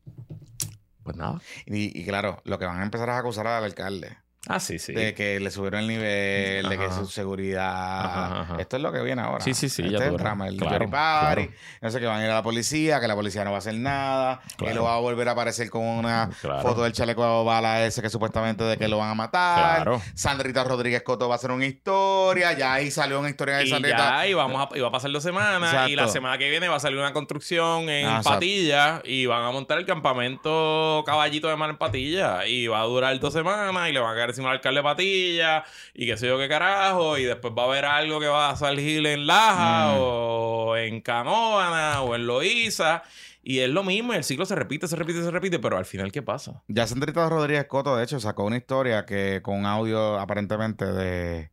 Pues nada. Y, y claro, lo que van a empezar es acusar al alcalde. Ah, sí, sí. De que le subieron el nivel, de que su seguridad. Ajá, ajá. Esto es lo que viene ahora. Sí, sí, sí, Este ya es el drama, el Claro, claro. No sé, que van a ir a la policía, que la policía no va a hacer nada. Claro. Que lo va a volver a aparecer con una foto del chaleco de bala ese que supuestamente de que lo van a matar. Claro. Sandrita Rodríguez Coto va a hacer una historia. Ya ahí salió una historia de Y Sandrita. ya, y vamos a, y va a pasar dos semanas. Exacto. Y la semana que viene va a salir una construcción en Ah, exacto. Patilla. Y van a montar el campamento Caballito de Mar en Patilla. Y va a durar dos semanas. Y le van a caer encima al alcalde de Patilla. Y qué sé yo qué carajo. Y después va a haber algo que va a salir en Laja. Mm. O en Canóvana. O en Loíza. Y es lo mismo. Y el ciclo se repite, se repite, se repite. Pero al final, ¿qué pasa? Ya Sandrita Rodríguez Coto, de hecho, sacó una historia que con audio aparentemente de,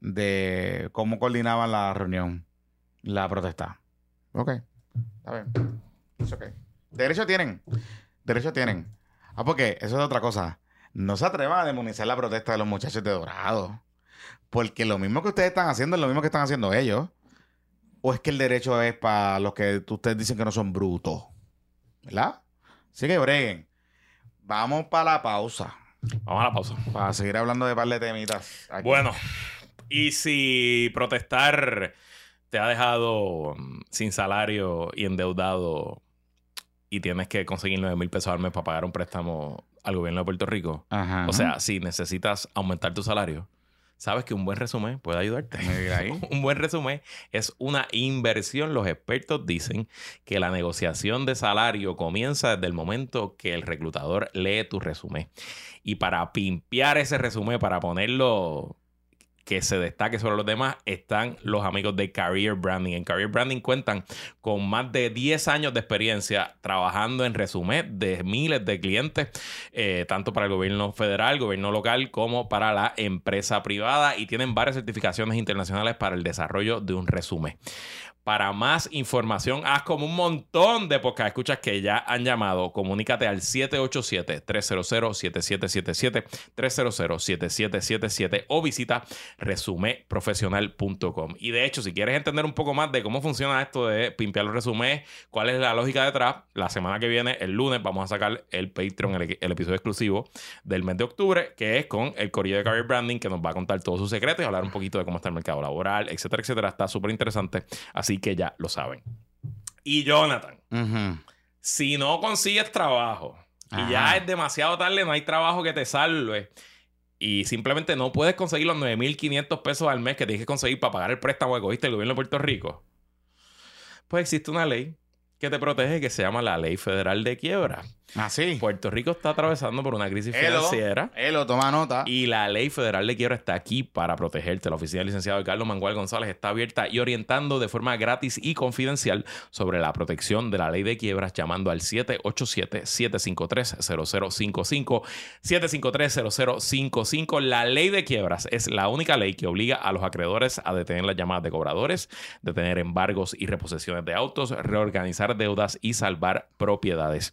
de cómo coordinaban la reunión, la protesta. Ok, está bien. Es ok. Derecho tienen. Derecho tienen. Ah, porque eso es otra cosa. No se atrevan a demonizar la protesta de los muchachos de Dorado. Porque lo mismo que ustedes están haciendo es lo mismo que están haciendo ellos. ¿O es que el derecho es para los que ustedes dicen que no son brutos? ¿Verdad? Así que breguen. Vamos para la pausa. Vamos a la pausa. Para seguir hablando de par de temitas. aquí. Bueno, y si protestar te ha dejado mm, sin salario y endeudado y tienes que conseguir 9 mil pesos al mes para pagar un préstamo al gobierno de Puerto Rico, Ajá. o sea, si necesitas aumentar tu salario, sabes que un buen resumen puede ayudarte. Un buen resumen es una inversión. Los expertos dicen que la negociación de salario comienza desde el momento que el reclutador lee tu resumen. Y para pimpear ese resumen, para ponerlo que se destaque sobre los demás están los amigos de Career Branding. En Career Branding cuentan con más de 10 años de experiencia trabajando en resumen de miles de clientes, eh, tanto para el gobierno federal, gobierno local, como para la empresa privada y tienen varias certificaciones internacionales para el desarrollo de un resumen. Para más información, haz como un montón de podcast escuchas que ya han llamado. Comunícate al 787-300-7777, 300-7777 o visita resumeprofesional.com. Y de hecho, si quieres entender un poco más de cómo funciona esto de pimpear los resumés, cuál es la lógica detrás, la semana que viene, el lunes, vamos a sacar el Patreon, el, episodio exclusivo del mes de octubre, que es con el Correo de Career Branding, que nos va a contar todos sus secretos y hablar un poquito de cómo está el mercado laboral, etcétera, etcétera. Está súper interesante. Así que ya lo saben. Y Jonathan, si no consigues trabajo y ya es demasiado tarde, no hay trabajo que te salve y simplemente no puedes conseguir los 9.500 pesos al mes que tienes que conseguir para pagar el préstamo que cogiste el gobierno de Puerto Rico, pues existe una ley que te protege que se llama la Ley Federal de Quiebra. Así. Puerto Rico está atravesando por una crisis Elo. financiera. Elo, toma nota. Y la ley federal de quiebra está aquí para protegerte. La oficina del licenciado Carlos Mangual González está abierta y orientando de forma gratis y confidencial sobre la protección de la ley de quiebras llamando al 787-753-0055. 753-0055. La ley de quiebras es la única ley que obliga a los acreedores a detener las llamadas de cobradores, detener embargos y reposiciones de autos, reorganizar deudas y salvar propiedades.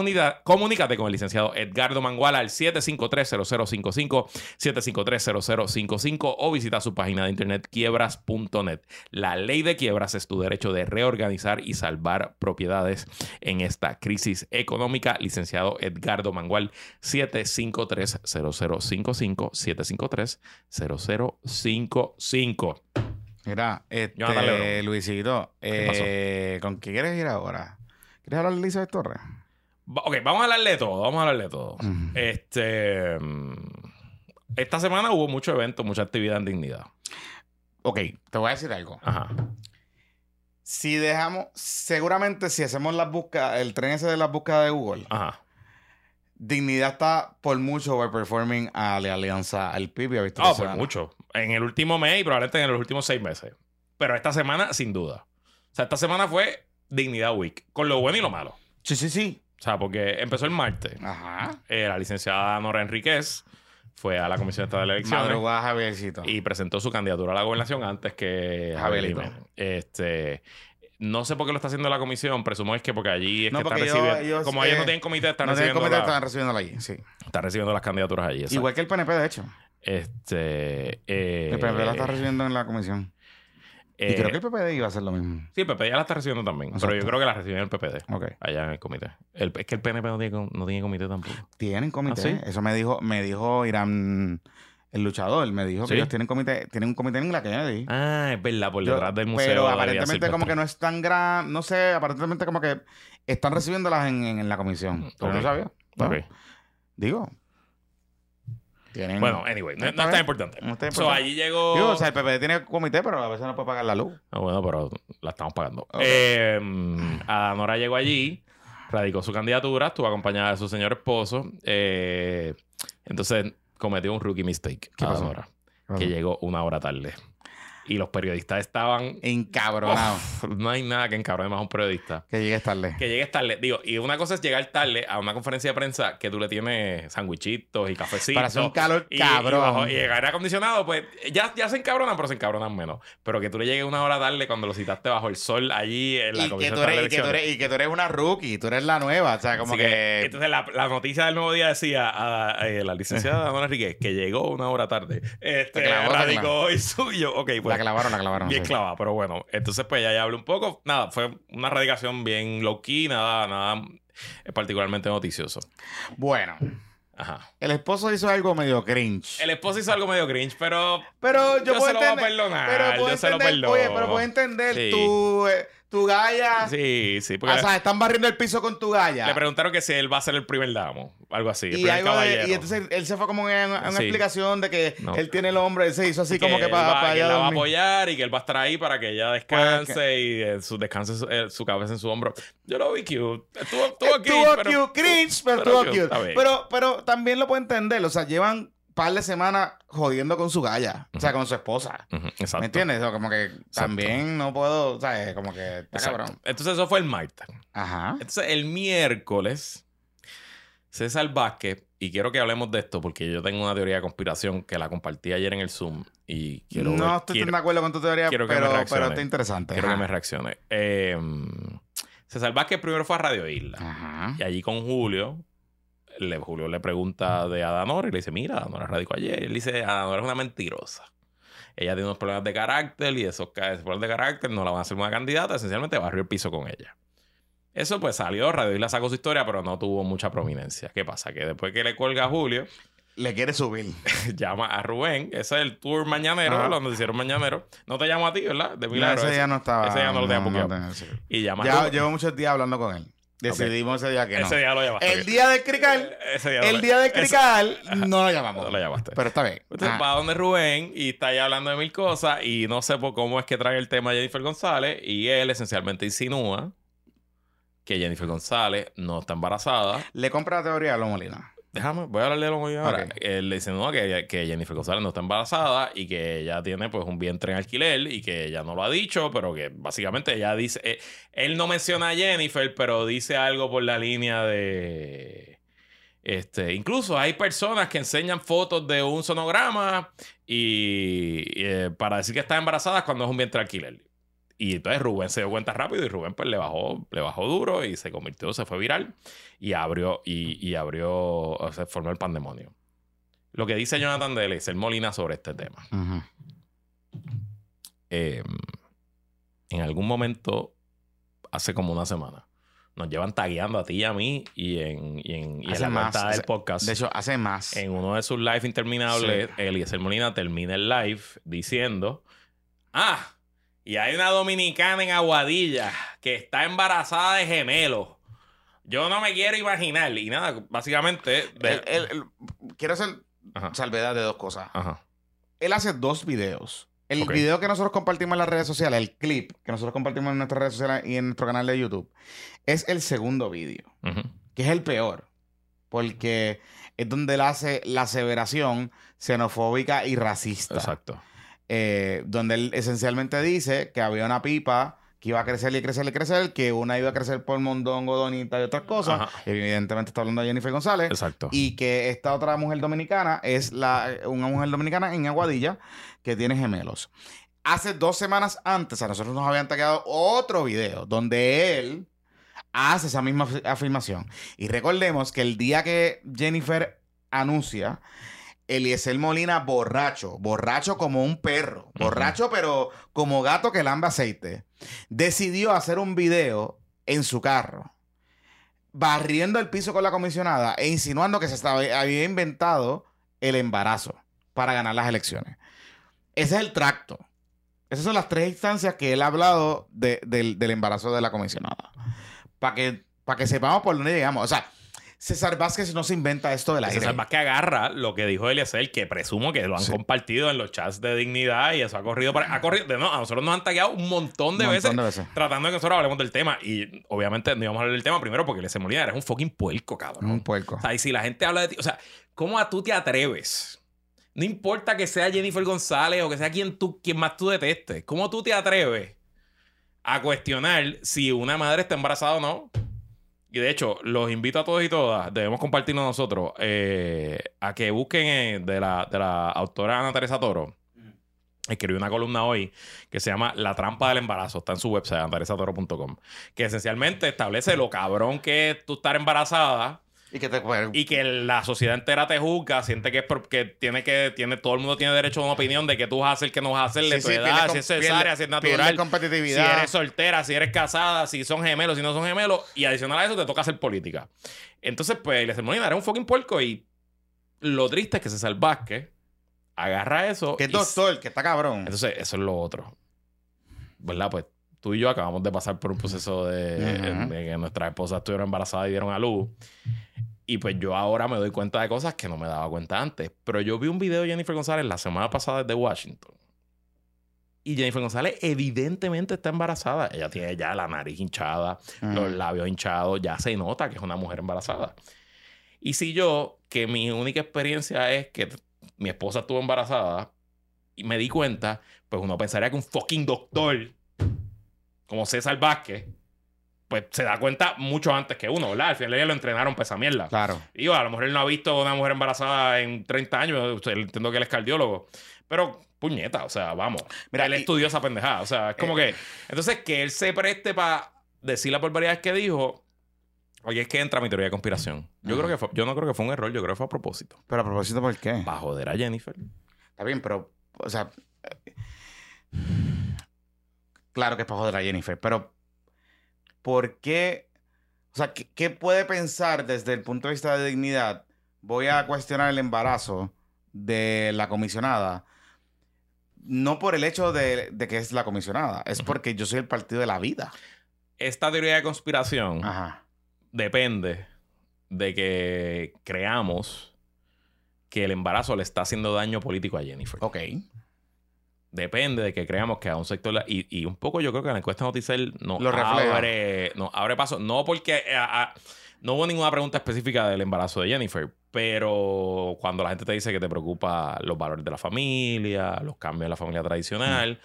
Comunidad, comunícate con el licenciado Edgardo Mangual al 753-0055, 753-0055 o visita su página de internet quiebras.net. La ley de quiebras es tu derecho de reorganizar y salvar propiedades en esta crisis económica. Licenciado Edgardo Mangual, 753-0055, 753-0055. Mira, este. Luisito, eh, ¿con qué quieres ir ahora? ¿Quieres hablar de Elizabeth Torres? Ok, vamos a hablarle de todo, vamos a hablarle de todo. Este. mm, Esta semana hubo mucho evento, mucha actividad en dignidad. Ok, te voy a decir algo. Ajá. Si dejamos, seguramente si hacemos las búsquedas, el tren ese de las búsquedas de Google, Ajá. Dignidad está por mucho overperforming a la alianza al PIB y a Ah, por mucho. En el último mes y probablemente en los últimos seis meses. Pero esta semana, sin duda. O sea, esta semana fue Dignidad Week, con lo bueno y lo malo. Sí, sí, sí. O sea, porque empezó el martes. Ajá. Eh, la licenciada Nora Enríquez fue a la Comisión Estatal de Elecciones. Madrugada Javiercito. y presentó su candidatura a la gobernación antes que Javier. Este, no sé por qué lo está haciendo la comisión, presumo es que porque allí es No, que están recibiendo. ellos, como ellos no eh, tienen comité, están, no recibiendo, comité, la- están recibiéndola allí, sí. están recibiendo las candidaturas allí. exacto. Igual que el PNP, de hecho. Este. eh, El PNP la está recibiendo en la comisión. Eh, y creo que el PPD iba a hacer lo mismo. Sí, el PPD ya la está recibiendo también. Pero yo creo que la recibió el PPD. Ok. Allá en el comité. El- es que el PNP no tiene, com- no tiene comité tampoco. Tienen comité. ¿Ah, sí? Eso me dijo, me dijo Irán, el luchador. Me dijo ¿Sí? que ellos tienen comité, tienen un comité en la Kennedy. Ah, es verdad, por Yo- detrás del museo. pero aparentemente como que no es tan gran, no sé, aparentemente como que están recibiéndolas en, en- en la comisión. Pero Ok. no sabía. ¿no? Digo. Tienen, Bueno, anyway, no, no bien. importante. No está So, importante. allí llegó. Digo, o sea, el PPD tiene comité, pero a veces no puede pagar la luz. Ah, bueno, pero la estamos pagando. Ok. Eh, Adanora llegó allí, radicó su candidatura, estuvo acompañada de su señor esposo. eh, entonces cometió un rookie mistake. ¿Qué pasó? Adanora, que llegó una hora tarde. Y los periodistas estaban. Encabronado. Uf, no hay nada que encabrone más a un periodista. Que llegues tarde. Que llegues tarde. Digo, y una cosa es llegar tarde a una conferencia de prensa que tú le tienes sandwichitos y cafecitos. Para hacer un calor Y, cabrón. Y, bajo- y llegar aire acondicionado, pues ya, ya se encabronan, pero se encabronan menos. Pero que tú le llegues una hora tarde cuando lo citaste bajo el sol allí en la y, que comisión tú de eres, y, que tú eres, y que tú eres una rookie, tú eres la nueva. O sea, como que. entonces la, la noticia del nuevo día decía a, a- eh, la licenciada Dona Enriquez que llegó una hora tarde. Este, radicó hoy suyo. Ok, pues. La clavaron, la clavaron. Bien sí. clavada, pero bueno. Entonces, pues ya, ya hablé un poco. Nada, fue una radicación bien low key, nada, nada eh, particularmente noticioso. Bueno, Ajá. el esposo hizo algo medio cringe. El esposo hizo algo medio cringe, pero. Pero yo, Yo puedo se lo voy a entender. perdonar, Pero puedo yo se lo entender. perdono. Oye, pero puedo entender Sí. eh, tu galla. Sí, sí. Porque O sea, están barriendo el piso con tu galla. le preguntaron que si él va a ser el primer damo. Algo así. El y, primer algo de- y entonces él se fue como en, una Sí. explicación de que No. él tiene el hombre, él se hizo así como que para, va- para que él allá la va a apoyar y que él va a estar ahí para que ella descanse y eh, su, descanse su, eh, su cabeza en su hombro. Yo lo vi cute. Estuvo, estuvo cute, Estuvo pero- cute, cringe, pero, pero estuvo cute. Pero, pero también lo puedo entender. O sea, llevan par de semanas jodiendo con su galla, o sea, con su esposa. Exacto. ¿Me entiendes? O como que también no puedo, ¿sabes? Como que está cabrón. Entonces eso fue el martes. Ajá. Entonces el miércoles, César Vázquez, y quiero que hablemos de esto porque yo tengo una teoría de conspiración que la compartí ayer en el Zoom y quiero no estoy quiero- tan de acuerdo con tu teoría, pero, pero está interesante. quiero que me reaccione. Eh, César Vázquez primero fue a Radio Isla. Ajá. Y allí con Julio, le, Julio le pregunta de Adanor y le dice, mira, Adanor radicó ayer. Y él dice, Adanor es una mentirosa. Ella tiene unos problemas de carácter y esos, esos problemas de carácter no la van a hacer una candidata. Esencialmente barrió el piso con ella. Eso pues salió, Radio Isla sacó su historia, pero no tuvo mucha prominencia. ¿Qué pasa? Que después que le cuelga a Julio, Le quiere subir. llama a Rubén. Ese es el tour mañanero, Ajá. los noticieros mañanero. No te llamo a ti, ¿verdad? De No, milagro. ese ese. día no estaba. ese día no lo tenía sí. Y llama Ya llevo muchos días hablando con él. Decidimos ese día que no. Ese día lo llamaste. El día de Crical, Ese día no el lo- día de ese- Crical, no lo llamamos. No lo llamaste. Pero está bien. Entonces Ajá. va donde Rubén y está ahí hablando de mil cosas y no sé por cómo es que trae el tema de Jennifer González y él esencialmente insinúa que Jennifer González no está embarazada. Le compra la teoría a Lo Molina. Déjame, voy a hablarle de lo mío ahora. Él le insinúa que, que Jennifer González no está embarazada y que ella tiene pues un vientre en alquiler y que ella no lo ha dicho, pero que básicamente ella dice... eh, él no menciona a Jennifer, pero dice algo por la línea de... Este, incluso hay personas que enseñan fotos de un sonograma y, y, eh, para decir que está embarazada cuando es un vientre alquiler. Y entonces Rubén se dio cuenta rápido y Rubén pues le bajó, le bajó duro y se convirtió, se fue viral y abrió, y, y abrió, o sea, formó el pandemonio. Lo que dice Jonathan de Eliezer Molina sobre este tema. Ujú. Eh, en algún momento, hace como una semana, nos llevan tagueando a ti y a mí y en, y en, y en la más, cuenta del podcast. De hecho, hace más. En uno de sus live interminables, Eliezer Molina termina el live diciendo: Ah, y hay una dominicana en Aguadilla que está embarazada de gemelos. Yo no me quiero imaginar. Y nada, básicamente. de- quiero hacer Ajá. salvedad de dos cosas. Ajá. Él hace dos videos. El video que nosotros compartimos en las redes sociales, el clip que nosotros compartimos en nuestras redes sociales y en nuestro canal de YouTube, es el segundo video, que es el peor. Porque es donde él hace la aseveración xenofóbica y racista. Exacto. Eh, donde él esencialmente dice que había una pipa que iba a crecer y crecer y crecer, que una iba a crecer por mondongo, donita y otras cosas. Ajá. Evidentemente está hablando de Jennifer González. Exacto. Y que esta otra mujer dominicana es la, una mujer dominicana en Aguadilla que tiene gemelos. Hace dos semanas antes a nosotros nos habían taqueado otro video donde él hace esa misma af- afirmación. Y recordemos que el día que Jennifer anuncia, Eliezer Molina borracho, borracho como un perro, borracho pero como gato que lamba aceite, decidió hacer un video en su carro barriendo el piso con la comisionada e insinuando que se estaba, había inventado el embarazo para ganar las elecciones. Ese es el tracto. Esas son las tres instancias que él ha hablado de- del, del embarazo de la comisionada. Para que, pa' que sepamos por dónde llegamos. O sea, César Vázquez no se inventa esto del aire. César Vázquez agarra lo que dijo Eliezer, que presumo que lo han Sí. compartido en los chats de dignidad y eso ha corrido. Para, ha corrido de, no, a nosotros nos han tagueado un montón de Un veces montón de veces. tratando de que nosotros hablemos del tema. Y obviamente no íbamos a hablar del tema primero porque Eliezer Molina eres un fucking puerco, cabrón. Un puerco. O sea, y si la gente habla de ti, o sea, ¿cómo a tú te atreves? No importa que sea Jennifer González o que sea quien, tú, quien más tú detestes. ¿Cómo tú te atreves a cuestionar si una madre está embarazada o no? Y de hecho, los invito a todos y todas, debemos compartirlo nosotros, eh, a que busquen eh, de, la, de la autora Ana Teresa Toro. Escribió una columna hoy que se llama La trampa del embarazo. Está en su website, anateresatoro.com. Que esencialmente establece lo cabrón que es tú estar embarazada Y que te y que la sociedad entera te juzga, siente que es porque tiene que, tiene, todo el mundo tiene derecho a una opinión de qué tú vas a hacer, qué no vas a hacer, de Sí, tu sí, edad, pierde si es cesárea, si es natural, si eres soltera, si eres casada, si son gemelos, si no son gemelos, y adicional a eso te toca hacer política. Entonces, pues, Eliezer Molina era un fucking puerco y lo triste es que César Vázquez agarra eso. que es y- doctor, que está cabrón. Entonces, eso es lo otro. ¿Verdad? Pues tú y yo acabamos de pasar por un proceso de, que nuestras esposas estuvieron embarazadas y dieron a luz. Y pues yo ahora me doy cuenta de cosas que no me daba cuenta antes. Pero yo vi un video de Jennifer González la semana pasada desde Washington. Y Jennifer González evidentemente está embarazada. Ella tiene ya la nariz hinchada, los labios hinchados, ya se nota que es una mujer embarazada. Y si yo, que mi única experiencia es que mi esposa estuvo embarazada y me di cuenta, pues uno pensaría que un fucking doctor como César Vázquez, pues se da cuenta mucho antes que uno, ¿verdad? Al final día lo entrenaron para esa mierda. Claro. Y a lo mejor él no ha visto a una mujer embarazada en 30 años, entiendo que él es cardiólogo, pero puñeta, o sea, vamos. Mira, él estudió esa pendejada, o sea, es como eh, que... Entonces, que él se preste para decir las barbaridades que dijo, Oye, es que entra mi teoría de conspiración. Yo, creo que fue, yo no creo que fue un error, yo creo que fue a propósito. ¿Pero a propósito por qué? Para joder a Jennifer. Está bien, pero, o sea, claro que es para joder a Jennifer, pero ¿por qué? O sea, ¿qué, qué puede pensar desde el punto de vista de dignidad? Voy a cuestionar el embarazo de la comisionada. No por el hecho de, de que es la comisionada, es porque yo soy el partido de la vida. Esta teoría de conspiración Ajá. depende de que creamos que el embarazo le está haciendo daño político a Jennifer. Ok. Depende de que creamos que a un sector... la- Y, y un poco yo creo que la encuesta Noticel no Lo abre, no, abre paso. No porque... eh, no hubo ninguna pregunta específica del embarazo de Jennifer, pero cuando la gente te dice que te preocupa los valores de la familia, los cambios en la familia tradicional,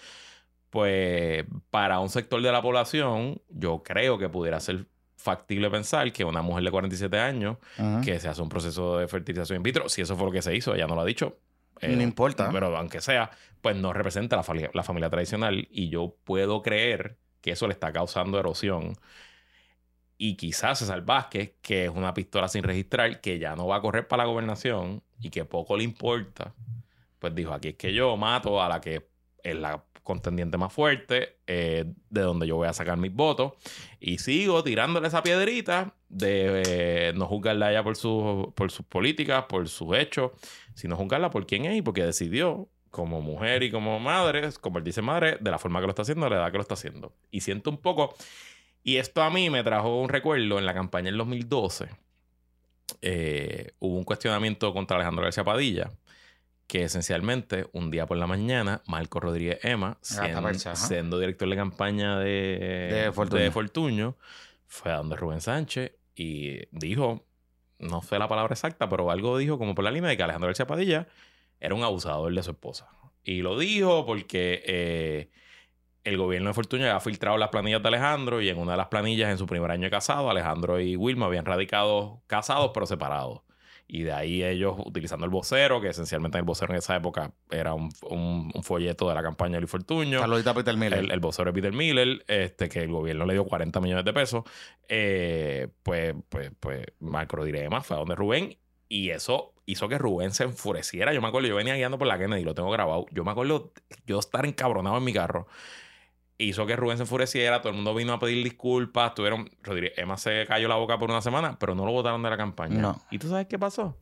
pues para un sector de la población, yo creo que pudiera ser factible pensar que una mujer de 47 años que se hace un proceso de fertilización in vitro, si eso fue lo que se hizo, ella no lo ha dicho. eh, No importa. Pero aunque sea, pues no representa la, fali- la familia tradicional y yo puedo creer que eso le está causando erosión. Y quizás César Vázquez, que es una pistola sin registrar, que ya no va a correr para la gobernación y que poco le importa, pues dijo, aquí es que yo mato a la que es la contendiente más fuerte, eh, de donde yo voy a sacar mis votos, y sigo tirándole esa piedrita de eh, no juzgarla a ella por, su- por sus políticas, por sus hechos, sino juzgarla por quién es y porque decidió, como mujer y como madre, convertirse en madre de la forma que lo está haciendo, de la edad que lo está haciendo. Y siento un poco, y esto a mí me trajo un recuerdo en la campaña del 2012. eh, hubo un cuestionamiento contra Alejandro García Padilla, que esencialmente un día por la mañana, Marco Rodríguez Ema, siendo, percha, ajá. siendo director de campaña de, De Fortuño. de Fortuño, fue a donde Rubén Sánchez y dijo, no sé la palabra exacta, pero algo dijo como por la línea de que Alejandro García Padilla era un abusador de su esposa. Y lo dijo porque eh, el gobierno de Fortuño había filtrado las planillas de Alejandro y en una de las planillas en su primer año de casado, Alejandro y Wilma habían radicado casados pero separados. Y de ahí ellos utilizando el vocero, que esencialmente el vocero en esa época era un, un- un folleto de la campaña de Luis Fortuño. Saludita Peter Miller. El, el vocero de Peter Miller, este, que el gobierno le dio 40 millones de pesos, eh, pues, pues, pues Marco más fue a donde Rubén y eso hizo que Rubén se enfureciera. Yo me acuerdo, yo venía guiando por la Kennedy, lo tengo grabado. Yo me acuerdo yo estar encabronado en mi carro. Hizo que Rubén se enfureciera, todo el mundo vino a pedir disculpas, tuvieron, Rodríguez, Emma se cayó la boca por una semana, pero no lo votaron de la campaña. No. ¿Y tú sabes qué pasó?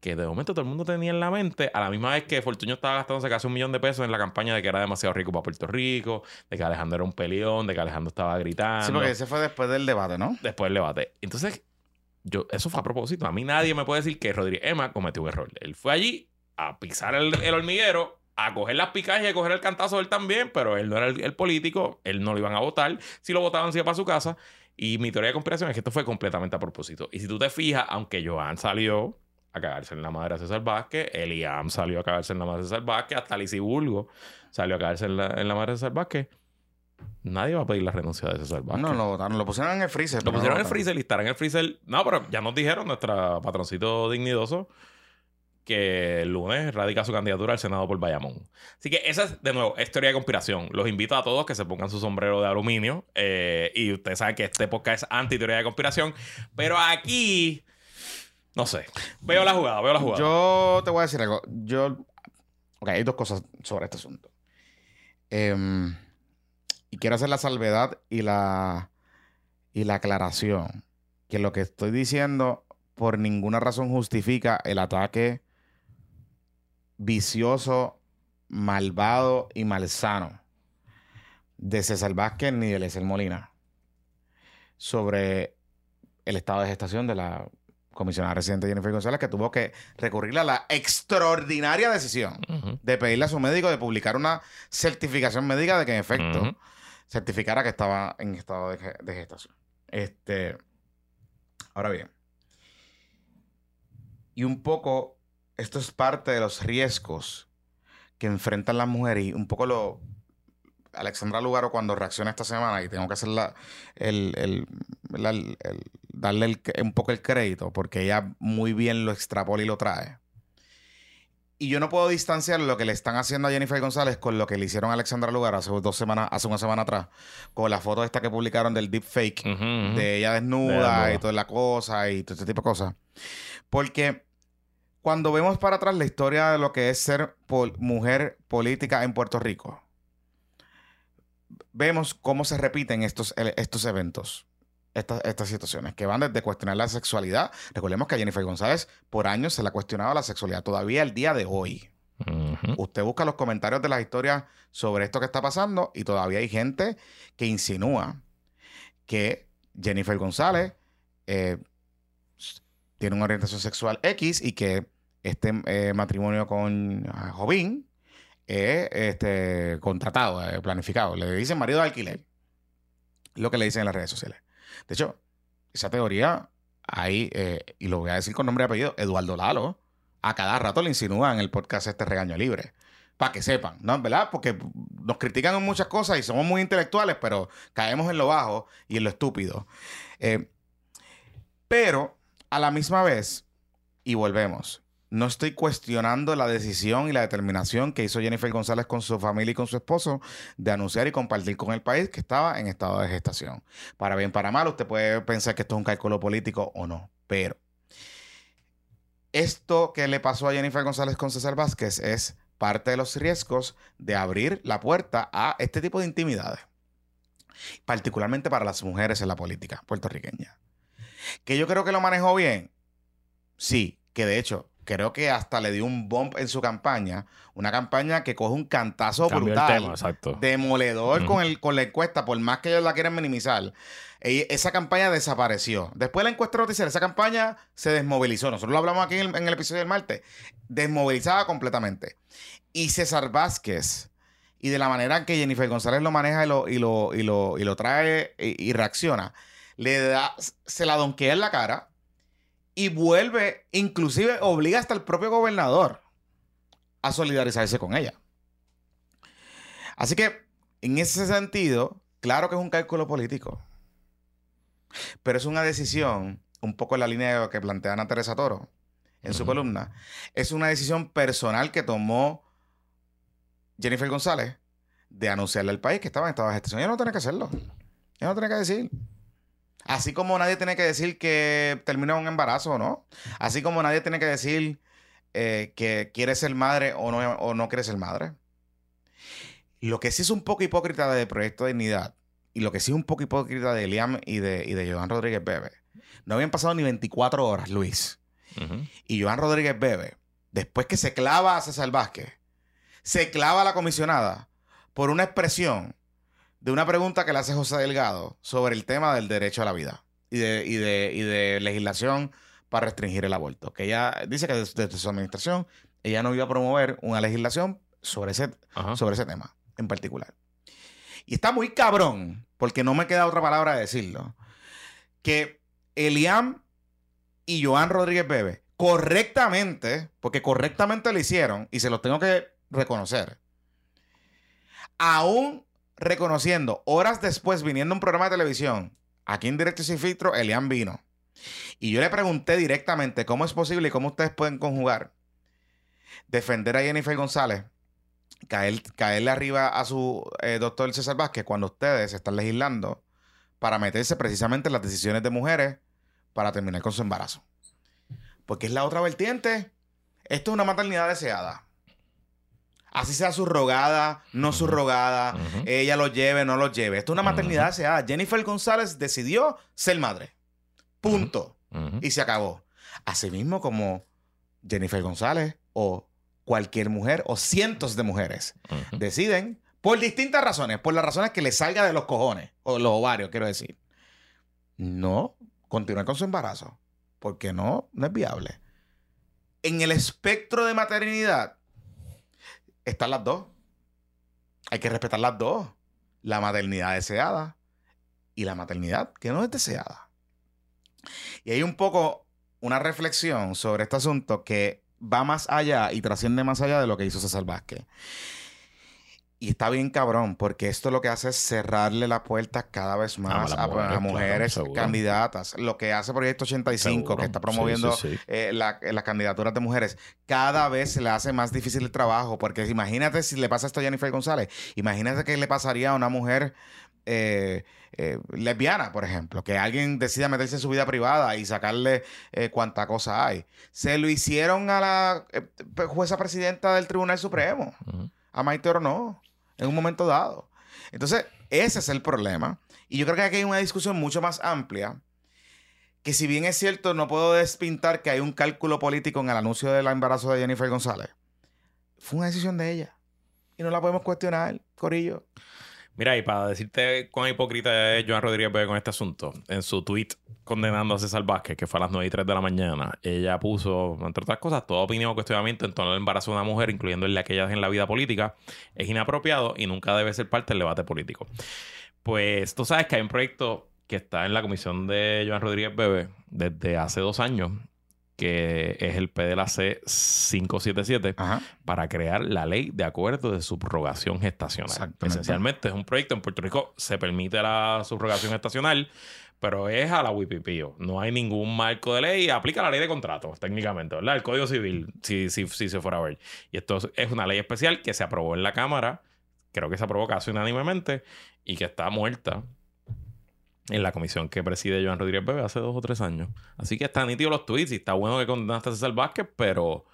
Que de momento todo el mundo tenía en la mente, a la misma vez que Fortuño estaba gastándose casi un millón de pesos en la campaña de que era demasiado rico para Puerto Rico, de que Alejandro era un peleón, de que Alejandro estaba gritando. Sí, porque ese fue después del debate, ¿no? Después del debate. Entonces, yo, eso fue a propósito. A mí nadie me puede decir que Rodríguez Emma cometió un error. Él fue allí a pisar el, el hormiguero, a coger las picas y a coger el cantazo él también, pero él no era el, el político, él no lo iban a votar. Si lo votaban, se iba para su casa. Y mi teoría de conspiración es que esto fue completamente a propósito. Y si tú te fijas, aunque Joan salió a cagarse en la madre de César Vázquez, Eliam salió a cagarse en la madre de César Vázquez, hasta Lizy Bulgo salió a cagarse en la, en la madre de César Vázquez, nadie va a pedir la renuncia de César Vázquez. No lo votaron, lo pusieron en el freezer. Lo no pusieron en el freezer y estará en el freezer. No, pero ya nos dijeron, nuestra patroncito dignidoso, que el lunes radica su candidatura al Senado por Bayamón. Así que esa es, de nuevo, es teoría de conspiración. Los invito a todos que se pongan su sombrero de aluminio. eh, y ustedes saben que este podcast es anti-teoría de conspiración. Pero aquí, no sé. Veo la jugada, veo la jugada. Yo te voy a decir algo. Yo. Ok, hay dos cosas sobre este asunto. Em, y quiero hacer la salvedad y la. Y la aclaración. Que lo que estoy diciendo por ninguna razón justifica el ataque vicioso, malvado y malsano de César Vázquez ni de Eliezer Molina sobre el estado de gestación de la comisionada residente Jennifer González, que tuvo que recurrir a la extraordinaria decisión de pedirle a su médico de publicar una certificación médica de que en efecto. Certificara que estaba en estado de, ge- de gestación. Este, ahora bien, y un poco esto es parte de los riesgos que enfrentan las mujeres y un poco lo... Alexandra Lugaro cuando reacciona esta semana y tengo que hacer el, el- darle un poco el crédito porque ella muy bien lo extrapola y lo trae. Y yo no puedo distanciar lo que le están haciendo a Jennifer González con lo que le hicieron a Alexandra Lugaro hace dos semanas, hace una semana atrás, con la foto esta que publicaron del deepfake de ella desnuda, De desnuda. y toda la cosa y todo este tipo de cosas. Porque cuando vemos para atrás la historia de lo que es ser pol- mujer política en Puerto Rico, vemos cómo se repiten estos, estos eventos. Estas, estas situaciones que van desde cuestionar la sexualidad. Recordemos que a Jennifer González por años se le ha cuestionado la sexualidad, todavía el día de hoy. Usted busca los comentarios de las historias sobre esto que está pasando y todavía hay gente que insinúa que Jennifer González eh, tiene una orientación sexual X y que este eh, matrimonio con ah, Jovín es este, contratado, eh, planificado. Le dicen marido de alquiler. Lo que le dicen en las redes sociales. De hecho, esa teoría hay, eh, y lo voy a decir con nombre y apellido, Eduardo Lalo, a cada rato le insinúa en el podcast este regaño libre. Para que sepan, ¿no? ¿Verdad? Porque nos critican en muchas cosas y somos muy intelectuales, pero caemos en lo bajo y en lo estúpido. Eh, pero a la misma vez, y volvemos, no estoy cuestionando la decisión y la determinación que hizo Jennifer González con su familia y con su esposo de anunciar y compartir con el país que estaba en estado de gestación. Para bien, para mal, usted puede pensar que esto es un cálculo político o no, pero esto que le pasó a Jennifer González con César Vázquez es parte de los riesgos de abrir la puerta a este tipo de intimidades, particularmente para las mujeres en la política puertorriqueña. Que yo creo que lo manejó bien, sí, que de hecho creo que hasta le dio un bump en su campaña, una campaña que coge un cantazo brutal, tema, exacto. demoledor con, el, con la encuesta, por más que ellos la quieran minimizar. ella- esa campaña desapareció. Después de la encuesta noticiera, esa campaña se desmovilizó. Nosotros lo hablamos aquí en el, en el episodio del martes. Desmovilizada completamente. Y César Vázquez, y de la manera en que Jennifer González lo maneja y lo, y lo, y lo, y lo trae y, y reacciona, le da, se la donquea en la cara y vuelve, inclusive obliga hasta el propio gobernador a solidarizarse con ella. Así que, en ese sentido, claro que es un cálculo político. Pero es una decisión, un poco en la línea de lo que plantea Ana Teresa Toro en su columna. Es una decisión personal que tomó Jennifer González de anunciarle al país que estaba en estado de gestación. Ella no tenía que hacerlo. Ella no tenía que decir. Así como nadie tiene que decir que terminó un embarazo o no. Así como nadie tiene que decir eh, que quiere ser madre o no, o no quiere ser madre. Lo que sí es un poco hipócrita de Proyecto de Dignidad y lo que sí es un poco hipócrita de Liam y de, y de Joan Rodríguez Bebe. No habían pasado ni 24 horas, Luis. Y Joan Rodríguez Bebe, después que se clava a César Vázquez, se clava a la comisionada por una expresión de una pregunta que le hace José Delgado sobre el tema del derecho a la vida y de, y de, y de legislación para restringir el aborto. Que ella dice que desde, desde su administración ella no iba a promover una legislación sobre ese, Ajá. sobre ese tema en particular. Y está muy cabrón, porque no me queda otra palabra de decirlo, que Eliam y Joan Rodríguez Bebe correctamente, porque correctamente lo hicieron, y se los tengo que reconocer, aún reconociendo, horas después, viniendo a un programa de televisión, aquí en Directo Sin Filtro, Eliam vino. Y yo le pregunté directamente cómo es posible y cómo ustedes pueden conjugar defender a Jennifer González caer, caerle arriba a su eh, doctor César Vázquez cuando ustedes están legislando para meterse precisamente en las decisiones de mujeres para terminar con su embarazo. Porque es la otra vertiente. Esto es una maternidad deseada. Así sea subrogada, no subrogada, Ujú. ella lo lleve, no lo lleve. Esto es una maternidad deseada. Jennifer González decidió ser madre. Punto y se acabó. Asimismo como Jennifer González o cualquier mujer o cientos de mujeres deciden por distintas razones, por las razones que les salga de los cojones o los ovarios, quiero decir. No continuar con su embarazo, porque no, no es viable. En el espectro de maternidad están las dos. Hay que respetar las dos. La maternidad deseada y la maternidad que no es deseada. Y hay un poco una reflexión sobre este asunto que va más allá y trasciende más allá de lo que hizo César Vázquez. Y está bien cabrón, porque esto lo que hace es cerrarle la puerta cada vez más a, mujeres, candidatas. Lo que hace Proyecto 85, que está promoviendo eh, las candidaturas de mujeres, cada vez se le hace más difícil el trabajo, porque imagínate si le pasa esto a Jennifer González, imagínate qué le pasaría a una mujer eh, eh, lesbiana, por ejemplo, que alguien decida meterse en su vida privada y sacarle cuánta cosa hay. Se lo hicieron a la jueza presidenta del Tribunal Supremo, a Maite no en un momento dado. Entonces, ese es el problema. Y yo creo que aquí hay una discusión mucho más amplia, que si bien es cierto, no puedo despintar que hay un cálculo político en el anuncio del embarazo de Jennifer González. Fue una decisión de ella. Y no la podemos cuestionar, Corillo. Mira, y para decirte cuán hipócrita es Joan Rodríguez con este asunto, en su tweet condenando a César Vázquez, que fue a las 9 y 3 de la mañana, ella puso, entre otras cosas, toda opinión o cuestionamiento en torno al embarazo de una mujer, incluyendo el de aquellas en la vida política, es inapropiado y nunca debe ser parte del debate político. Pues tú sabes que hay un proyecto que está en la comisión de Joan Rodríguez Bebe desde hace dos años que es el PDLAC 577, para crear la ley de acuerdo de subrogación gestacional. Esencialmente es un proyecto en Puerto Rico, se permite la subrogación gestacional, pero es a la WIPIPIO. No hay ningún marco de ley. Aplica la ley de contratos, técnicamente, ¿verdad? El Código Civil, si, si, si se fuera a ver. Y esto es una ley especial que se aprobó en la Cámara, creo que se aprobó casi unánimemente, y que está muerta en la comisión que preside Joan Rodríguez Bebe hace dos o tres años. Así que están nítidos los tweets y está bueno que condenaste a César Vázquez, pero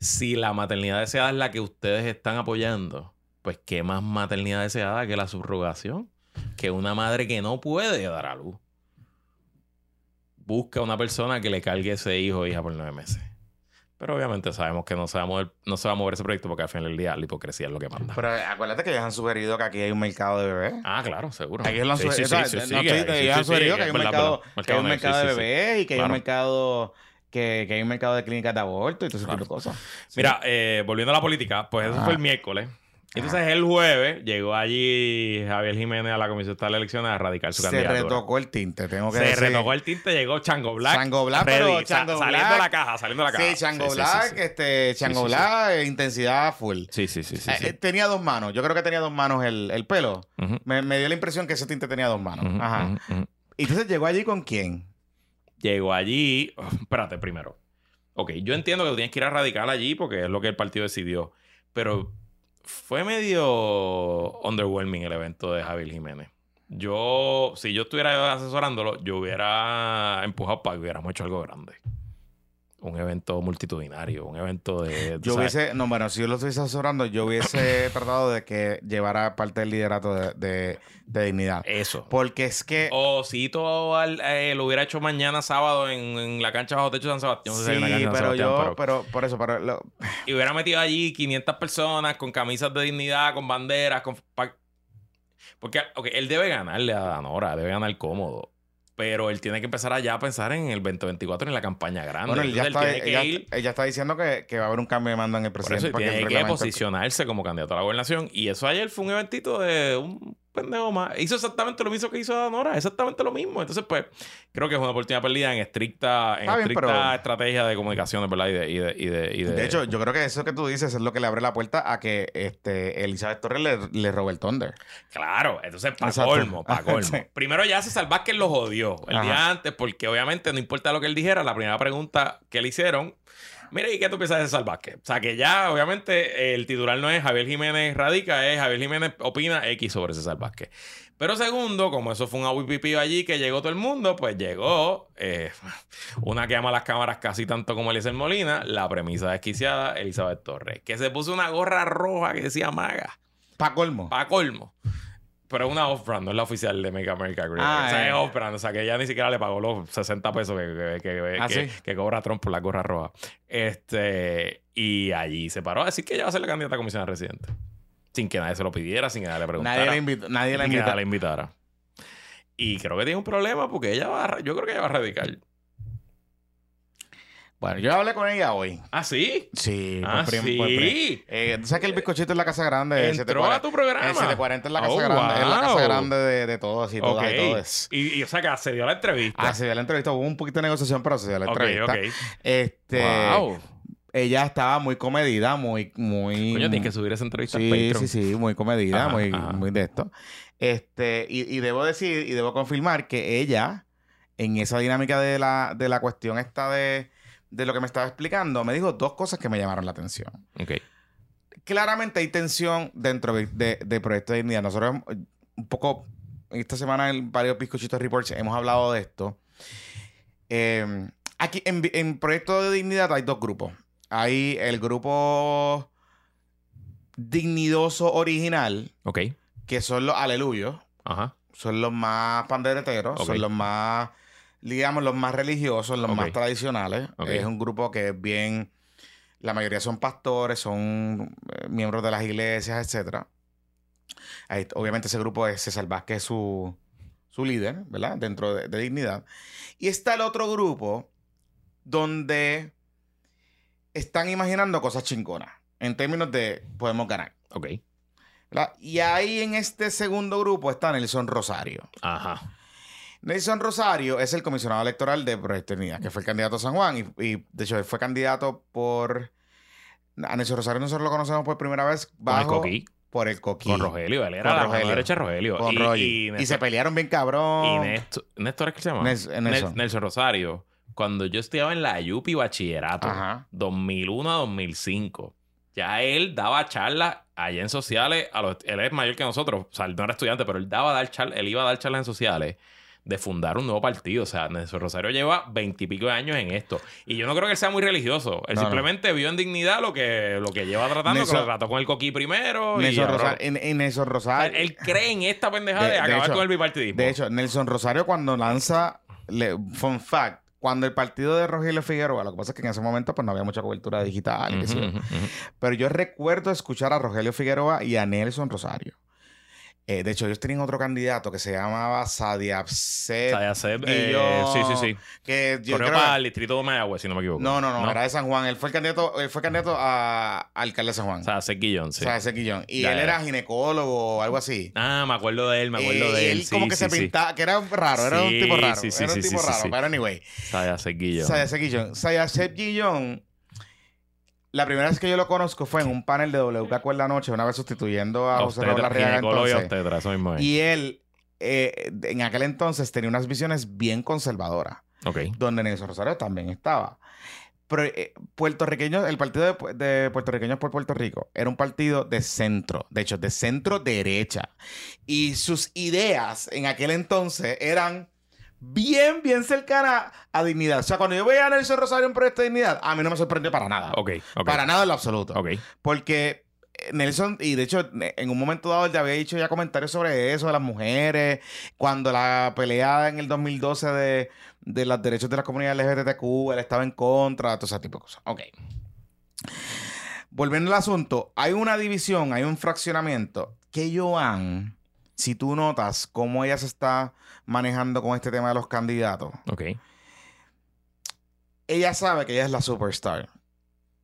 si la maternidad deseada es la que ustedes están apoyando, pues qué más maternidad deseada que la subrogación, que una madre que no puede dar a luz. Busca una persona que le cargue ese hijo o hija por nueve meses. Pero obviamente sabemos que no se, va a mover, no se va a mover ese proyecto porque al final del día la hipocresía es lo que manda. Pero acuérdate que ellos han sugerido que aquí hay un mercado de bebés. Ah, claro, seguro. Aquí lo han sugerido. ellos han sugerido que hay un mercado, que hay un mercado de bebés y que hay un mercado que, que, hay un mercado de clínicas de aborto y todo ese tipo de cosas. Mira, eh, volviendo a la política, pues eso fue el miércoles. Entonces el jueves llegó allí Javier Jiménez a la Comisión de Elecciones a radicar su candidatura. Se retocó el tinte, tengo que Se decir. Se retocó el tinte, llegó Chango Black. Chango Black, pero Chango Black. Saliendo de la caja, saliendo de la caja. Sí, Chango Black, este, Chango Black, eh, intensidad full. Sí, sí, sí. sí, eh, tenía dos manos. Yo creo que tenía dos manos el, el pelo. me, me, dio la impresión que ese tinte tenía dos manos. Ajá. Y entonces llegó allí con quién? Llegó allí. espérate, primero. Ok, yo entiendo que tú tienes que ir a radical allí porque es lo que el partido decidió. Pero fue medio underwhelming el evento de Javier Jiménez. Yo, si yo estuviera asesorándolo, yo hubiera empujado para que hubiéramos hecho algo grande un evento multitudinario, un evento de... Yo hubiese, no, bueno, si yo lo estuviese asesorando, yo hubiese tratado de que llevara parte del liderato de, dignidad. Eso. Porque es que... O si todo eh, lo hubiera hecho mañana sábado en, la cancha bajo techo de San Sebastián. sí, pero yo, pero... por eso, pero... Y hubiera metido allí 500 personas con camisas de dignidad, con banderas, con... Porque, ok, él debe ganarle a Danora, debe ganar cómodo pero él tiene que empezar allá a pensar en el 2024 en la campaña grande. Bueno, él ya, está, ella, está diciendo que, va a haber un cambio de mando en el presidente. Por eso tiene que posicionarse como candidato a la gobernación. Y eso ayer fue un eventito de un pendejo más. Hizo exactamente lo mismo que hizo Danora, exactamente lo mismo. Entonces, pues, creo que es una oportunidad perdida en estricta, en estricta estrategia de comunicaciones, ¿verdad? Y de, y, de, y, de, de, hecho, yo creo que eso que tú dices es lo que le abre la puerta a que este Elizabeth Torres le, le robe el Thunder. Claro, entonces, para colmo, para colmo. Primero ya se salva que lo jodió el día antes, porque obviamente no importa lo que él dijera, la primera pregunta que le hicieron Mira, ¿y qué tú piensas de César Vázquez? O sea, que ya, obviamente, el titular no es Javier Jiménez radica, es Javier Jiménez opina X sobre César Vázquez. Pero segundo, como eso fue un WPP allí que llegó todo el mundo, pues llegó eh, una que ama las cámaras casi tanto como Eliezer Molina, la premisa desquiciada, Elizabeth Torres, que se puso una gorra roja que decía maga. Pa' colmo. Pa' colmo. Pero es una off-brand, no es la oficial de Make America Great. Ah, o sea, es eh. off-brand. O sea, que ella ni siquiera le pagó los 60 pesos que, que, ¿Ah, que, cobra Trump por la gorra roja. Este, y allí se paró a decir que ella va a ser la candidata a comisión residente. Sin que nadie se lo pidiera, sin que nadie le preguntara. Nadie, la, nadie la, invitara. Y creo que tiene un problema porque ella va yo creo que ella va a radicar. Bueno, yo hablé con ella hoy. ¿Ah, sí? Sí. Ah, sí. Eh, ¿Sabes que el bizcochito es la casa grande? ¿Entró a tu programa? El 740 es la casa oh, grande. Es la casa grande de, de todos y todas y todos. Y, o sea, que se dio la entrevista. Ah, se dio la entrevista. Hubo un poquito de negociación, pero se dio la entrevista. Ok, ok. Este... Wow. ella estaba muy comedida, muy, muy. Coño, tienes que subir esa entrevista al Sí, sí, sí, muy comedida, Ajá, muy, ajá. muy de esto. Este, y, y debo decir, y debo confirmar que ella, en esa dinámica de la, de la cuestión esta de, de lo que me estaba explicando, me dijo dos cosas que me llamaron la atención. Ok. Claramente hay tensión dentro de, de, de Proyecto de Dignidad. Nosotros un poco, esta semana en varios Bizcochitos Reports hemos hablado de esto. Eh, aquí en, en Proyecto de Dignidad hay dos grupos. Hay el grupo dignidoso original, Ok. que son los aleluyos, Ajá. son los más pandereteros, son los más, digamos, los más religiosos, los más tradicionales. Es un grupo que es bien, la mayoría son pastores, son eh, miembros de las iglesias, etcétera. Ahí, obviamente ese grupo es César Vázquez, su, su líder, ¿verdad? Dentro de, de Dignidad. Y está el otro grupo donde están imaginando cosas chingonas en términos de podemos ganar. Ok. ¿verdad? Y ahí en este segundo grupo está Nelson Rosario. Ajá. Nelson Rosario es el comisionado electoral de Proyecto que fue el candidato a San Juan y, y, de hecho él fue candidato por... A Nelson Rosario nosotros lo conocemos por primera vez el bajo Coqui. por el Coquí. Con Rogelio. Él era Con la Rogelio. mano derecha de Rogelio. Con y, y Y, Néstor- se pelearon bien cabrón. y Néstor, ¿Néstor es que se llama? Nels- Nel- Nelson. Nelson. Rosario. Cuando yo estudiaba en la Yupi Bachillerato, Ajá. 2001 a 2005, ya él daba charlas allá en sociales. A los, él es mayor que nosotros. O sea, él no era estudiante, pero él, daba dar charlas, él iba a dar charlas en sociales de fundar un nuevo partido. O sea, Nelson Rosario lleva veintipico de años en esto. Y yo no creo que él sea muy religioso. Él No, no. simplemente vio en dignidad lo que, lo que lleva tratando, que Nelson- lo trató con el coquí primero. y Nelson ahora- Rosario, en, en Nelson Rosario. él cree en esta pendejada de, De- de acabar hecho- con el bipartidismo. De hecho, Nelson Rosario cuando lanza, le, fun fact, cuando el partido de Rogelio Figueroa, lo que pasa es que en ese momento pues no había mucha cobertura digital, pero yo recuerdo escuchar a Rogelio Figueroa y a Nelson Rosario. Eh, de hecho, ellos tenían otro candidato que se llamaba Sadia Absed, Sadia Seb, eh, yo- sí, sí, sí. que yo Corrió creo- para el distrito de Mayagüez, si no me equivoco. No, no, no, era de San Juan. Él fue el candidato, él fue candidato a, a alcalde de San Juan. Seth Guillón, sí. Ese Quillón. Y Ya, él era ginecólogo o algo así. Ah, me acuerdo de él, me acuerdo Eh, de y él. él como que sí, se sí. pintaba, que era raro, era un tipo raro. sí, sí, era un tipo raro. Pero anyway, Sadia Seth Guillón. Sayasep Guillón. Sayasep Guillón, la primera vez que yo lo conozco fue en un panel de WK en la noche, una vez sustituyendo a José Raúl Arriaga entonces. Y él, eh, en aquel entonces, tenía unas visiones bien conservadoras, Ok. donde Nelson Rosario también estaba. Pero eh, puertorriqueños, el partido de, de puertorriqueños por Puerto Rico era un partido de centro, de hecho, de centro derecha. Y sus ideas en aquel entonces eran bien, bien cercanas a dignidad. O sea, cuando yo veía a Nelson Rosario en Proyecto de Dignidad, a mí no me sorprendió para nada. Ok, ok. Para nada en lo absoluto. Ok. Porque eh, Nelson, y de hecho, ne- en un momento dado, él ya había dicho ya comentarios sobre eso, de las mujeres, cuando la pelea en el 2012 de, de los derechos de la comunidad LGBTQ, él estaba en contra, todo ese tipo de cosas. Ok. Volviendo al asunto, hay una división, hay un fraccionamiento que Joan, si tú notas cómo ella se está manejando con este tema de los candidatos, Ok. ella sabe que ella es la superstar.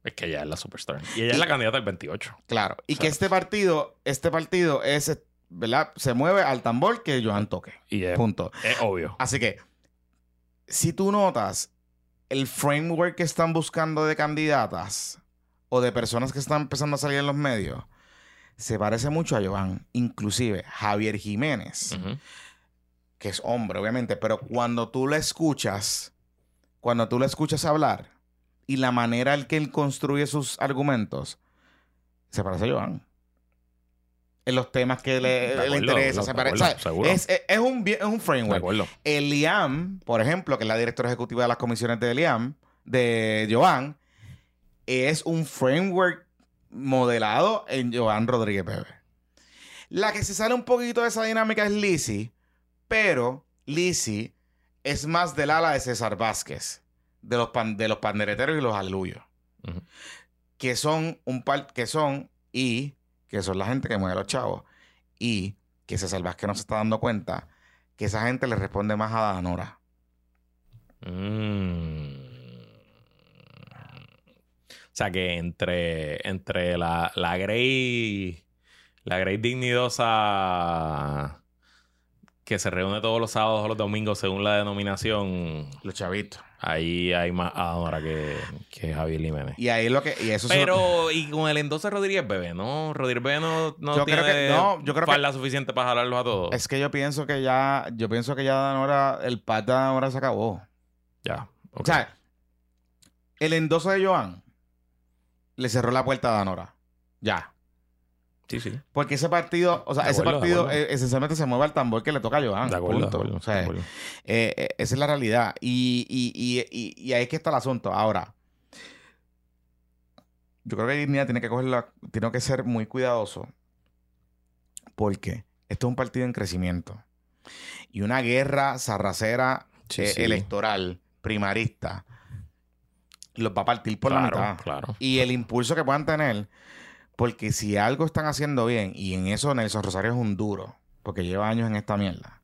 Es que ella es la superstar. Y ella es la candidata del 28. Claro. Y O sea- que este partido, este partido es, ¿verdad? Se mueve al tambor que Joan toque. Y es, Punto. es obvio. Así que, si tú notas el framework que están buscando de candidatas o de personas que están empezando a salir en los medios, se parece mucho a Joan. Inclusive Javier Jiménez, que es hombre, obviamente, pero cuando tú le escuchas, cuando tú le escuchas hablar y la manera en que él construye sus argumentos, se parece a Joan. En los temas que le, le interesa. se acuerdo, parece. Es, es- es un, es un framework. Eliam, por ejemplo, que es la directora ejecutiva de las comisiones de Eliam, de Joan, es un framework modelado en Joan Rodríguez Bebe. La que se sale un poquito de esa dinámica es Lizzie, pero Lizzie es más del ala de César Vázquez, de los, pan- de los pandereteros y los aluyos, que son un par, que son y que son la gente que mueve a los chavos y que César Vázquez no se está dando cuenta que esa gente le responde más a Danora. Mm. O sea que entre, entre la, la Grey, la Grey dignidosa que se reúne todos los sábados o los domingos según la denominación. Los chavitos. Ahí hay más ahora que, que Javier Jiménez. Y ahí lo que. Y eso son- Pero, y con el entonces Rodríguez Bebé, ¿no? Rodríguez Bebé no, no Yo tiene creo que- no, yo creo que- suficiente para jalarlos a todos. Es que yo pienso que ya. Yo pienso que ya Danora. El pat de Danora se acabó. Ya. O sea, el endoso de Joan le cerró la puerta a Danora. Ya. sí, sí. Porque ese partido, o sea, De ese acuerdo, partido eh, esencialmente se mueve al tambor que le toca a Joan. De acuerdo, de punto. acuerdo, O sea, de acuerdo. eh, eh, esa es la realidad. Y, y, y, ahí es que está el asunto. Ahora, yo creo que Dignidad tiene que cogerla, tiene que ser muy cuidadoso. Porque esto es un partido en crecimiento. Y una guerra sarracera Sí, sí. electoral, primarista, los va a partir por claro, la mitad. claro. Y el impulso que puedan tener, porque si algo están haciendo bien, y en eso Nelson Rosario es un duro, porque lleva años en esta mierda,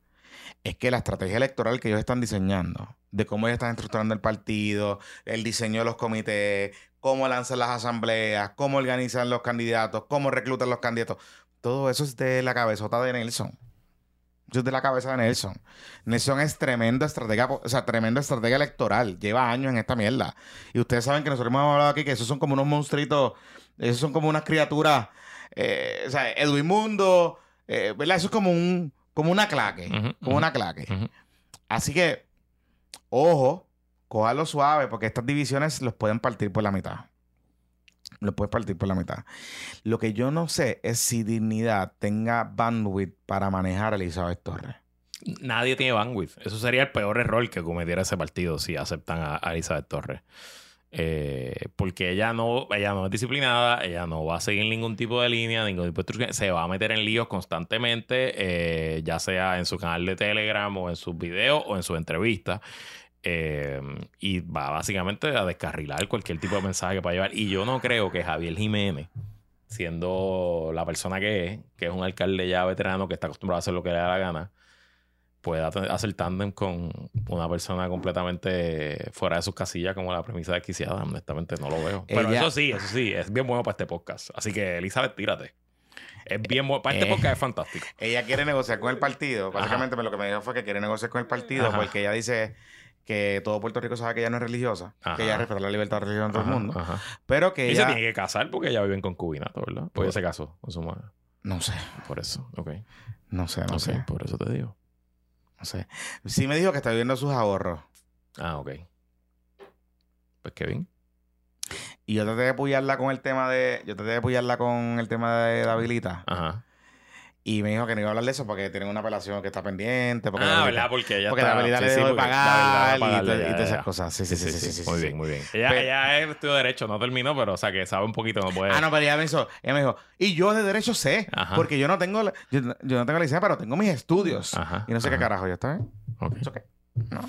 es que la estrategia electoral que ellos están diseñando, de cómo ellos están estructurando el partido, el diseño de los comités, cómo lanzan las asambleas, cómo organizan los candidatos, cómo reclutan los candidatos, todo eso es de la cabezota de Nelson. Eso es de la cabeza de Nelson. Nelson es tremenda estratega, o sea, tremenda estratega electoral. Lleva años en esta mierda. Y ustedes saben que nosotros hemos hablado aquí que esos son como unos monstruitos, esos son como unas criaturas, eh, o sea, Edwin Mundo, eh, ¿verdad? Eso es como un, como una claque, como una claque. Así que, ojo, cójalo suave, porque estas divisiones los pueden partir por la mitad. Los pueden partir por la mitad. Lo que yo no sé es si Dignidad tenga bandwidth para manejar a Elizabeth Torres. Nadie tiene bandwidth. Eso sería el peor error que cometiera ese partido si aceptan a, a Elizabeth Torres. Eh, porque ella no, ella no es disciplinada, ella no va a seguir ningún tipo de línea, ningún tipo de instrucción, se va a meter en líos constantemente, eh, ya sea en su canal de Telegram o en sus videos o en sus entrevistas. Eh, y va básicamente a descarrilar cualquier tipo de mensaje que pueda llevar. Y yo no creo que Javier Jiménez, siendo la persona que es, que es un alcalde ya veterano que está acostumbrado a hacer lo que le da la gana, pueda hacer tándem con una persona completamente fuera de sus casillas como la premisa desquiciada. Honestamente no lo veo. Pero Ella- eso sí, eso sí, es bien bueno para este podcast. Así que Elizabeth, tírate. Es bien bueno. Para este Eh. podcast es fantástico. Ella quiere negociar con el partido. Ajá. Básicamente lo que me dijo fue que quiere negociar con el partido Ajá. porque ella dice que todo Puerto Rico sabe que ella no es religiosa, Ajá. que ella respeta la libertad de religión de todo el mundo, ajá. pero que Y se ella... tiene que casar porque ella vive en concubinato, ¿verdad? Pues ella se casó con su madre. No sé, Por eso, ok. no sé, no Ok, sé, Por eso te digo. no sé. Sí me dijo que está viviendo sus ahorros. Ah, ok. Pues Kevin. Y yo traté de apoyarla con el tema de... Yo traté de apoyarla con el tema de la habilita. Ajá. Y me dijo que no iba a hablar de eso porque tienen una apelación que está pendiente. Porque ah, ¿verdad? Porque ella Porque la habilidad le sí, dejó de porque pagar y, todas esas cosas. Sí, sí, sí, sí, sí, muy bien, muy bien. Ella, Pero- ella es estudio de Derecho, no terminó, pero o sea que sabe un poquito, no puede... Ah, no, pero ella me hizo, ella me dijo, y yo de derecho sé, porque yo no tengo, la- yo, no tengo la licencia, pero tengo mis estudios. Ajá, y no sé qué carajo, ¿ya está bien? Ok. No.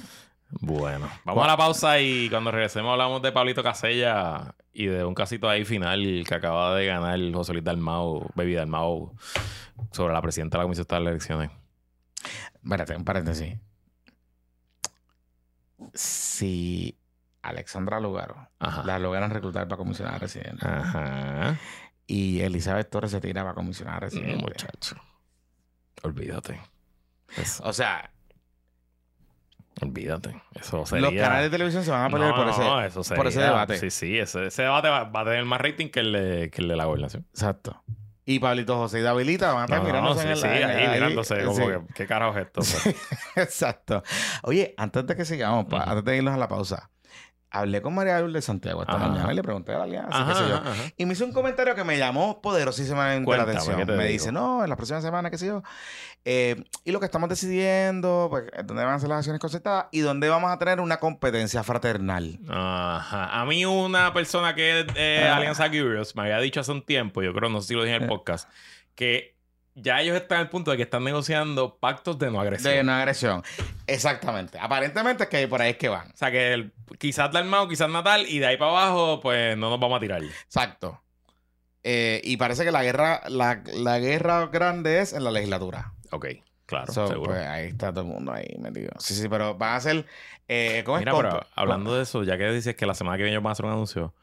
Bueno, vamos a la pausa y cuando regresemos hablamos de Pablito Casella y de un casito ahí final que acaba de ganar José Luis Dalmau, Baby Dalmau, sobre la presidenta de la Comisión de Elecciones. Espérate, un paréntesis. Si Alexandra Lugaro Ajá. la logran reclutar para comisionada residente Ajá. y Elizabeth Torres se tira para comisionada residente. muchacho. Olvídate. O sea, olvídate. Eso sería... los canales de televisión se van a pelear No, por, ese, no, eso por ese debate. Sí, sí, ese, ese debate va, va a tener más rating que el de, que el de la gobernación. Exacto. Y Pablito José y Davilita van a estar No, no, mirándose sí, en el sí, ahí, mirándose como sí. que, ¿qué carajo es esto? Pues, Exacto. Oye, antes de que sigamos, pa- antes de irnos a la pausa, hablé con María Lourdes Santiago esta Ajá. mañana y le pregunté a la alianza, Ajá, qué sé yo. ajá. Y me hizo un comentario que me llamó poderosísimamente Cuéntame, la atención. ¿qué te Me dice, no, en las próximas semanas, qué sé yo. eh, y lo que estamos decidiendo, pues, es dónde van a ser las acciones concertadas y dónde vamos a tener una competencia fraternal. Ajá. A mí una persona que es de Ah. Alianza Curious me había dicho hace un tiempo, yo creo, no sé si lo dije en el podcast, que ya ellos están al punto de que están negociando pactos de no agresión. De no agresión. Exactamente. Aparentemente es que por ahí es que van. O sea que el- quizás Dalmau, quizás Natal, y de ahí para abajo, pues no nos vamos a tirar. Exacto. Eh, y parece que la guerra, la, la guerra grande es en la legislatura. Ok, claro, So, seguro. pues ahí está todo el mundo ahí metido. Sí, sí, pero van a ser. Eh, ¿Cómo es? Mira, pero hablando de eso, ya que dices que la semana que viene van a hacer un anuncio,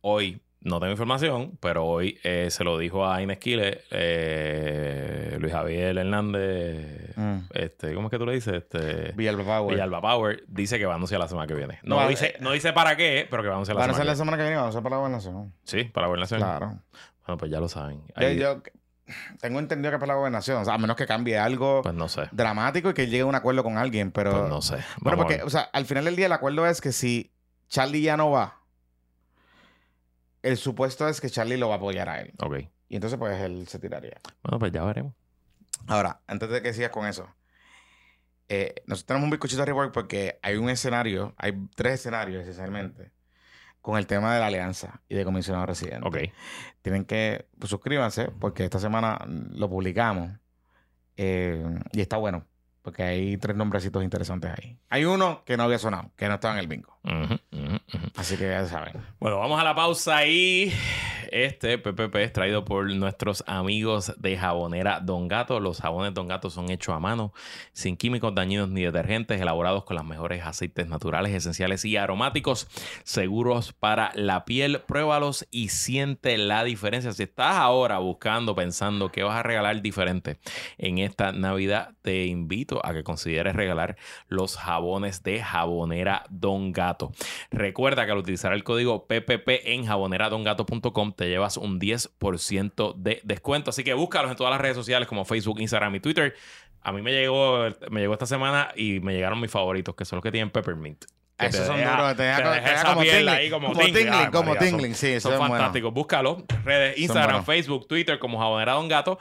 hoy no tengo información, pero hoy eh, se lo dijo a Inés Quiles, eh, Luis Javier Hernández, Mm. este, ¿cómo es que tú le dices? Este, Villalba Power. Villalba Power, dice que va a anunciar la semana que viene. No, No, dice, eh, no dice para qué, pero que va a anunciar la Van a semana ser la que semana que viene, van a ser para la gobernación. viene. Sí, para la gobernación. Claro. Bueno, pues ya lo saben. Yo, Ahí- yo tengo entendido que es para la gobernación. O sea, a menos que cambie algo Pues no sé. dramático y que llegue a un acuerdo con alguien. Pero. Pues no sé. Bueno, Vamos a porque, o sea, al final del día el acuerdo es que si Charlie ya no va, el supuesto es que Charlie lo va a apoyar a él. Ok. Y entonces, pues, él se tiraría. Bueno, pues ya veremos. Ahora, antes de que sigas con eso, eh, nosotros tenemos un bizcochito de rework porque hay un escenario, hay tres escenarios esencialmente, con el tema de la alianza y de comisionado residente. Ok. Tienen que, pues, suscríbanse porque esta semana lo publicamos eh, y está bueno. Porque hay tres nombrecitos interesantes ahí. Hay uno que no había sonado, que no estaba en el bingo. Así que ya saben. Bueno, vamos a la pausa y este PPP es traído por nuestros amigos de Jabonera Don Gato. Los jabones Don Gato son hechos a mano, sin químicos dañinos ni detergentes, elaborados con los mejores aceites naturales, esenciales y aromáticos, seguros para la piel. Pruébalos y siente la diferencia. Si estás ahora buscando, pensando que vas a regalar diferente en esta Navidad, te invito a que consideres regalar los jabones de Jabonera Don Gato. Recuerda que al utilizar el código PPP en jaboneradongato.com te llevas un 10% de descuento. Así que búscalos en todas las redes sociales como Facebook, Instagram y Twitter. A mí me llegó, me llegó esta semana y me llegaron mis favoritos, que son los que tienen Peppermint. Esos son deja- duros. Te deja, te te deja deja esa como tingling. ahí como Como tingling. tingling, Ay, como María, son-. Sí, son eso es bueno. fantásticos. Búscalo. Redes Instagram. Facebook, Twitter como Jabonera Don Gato.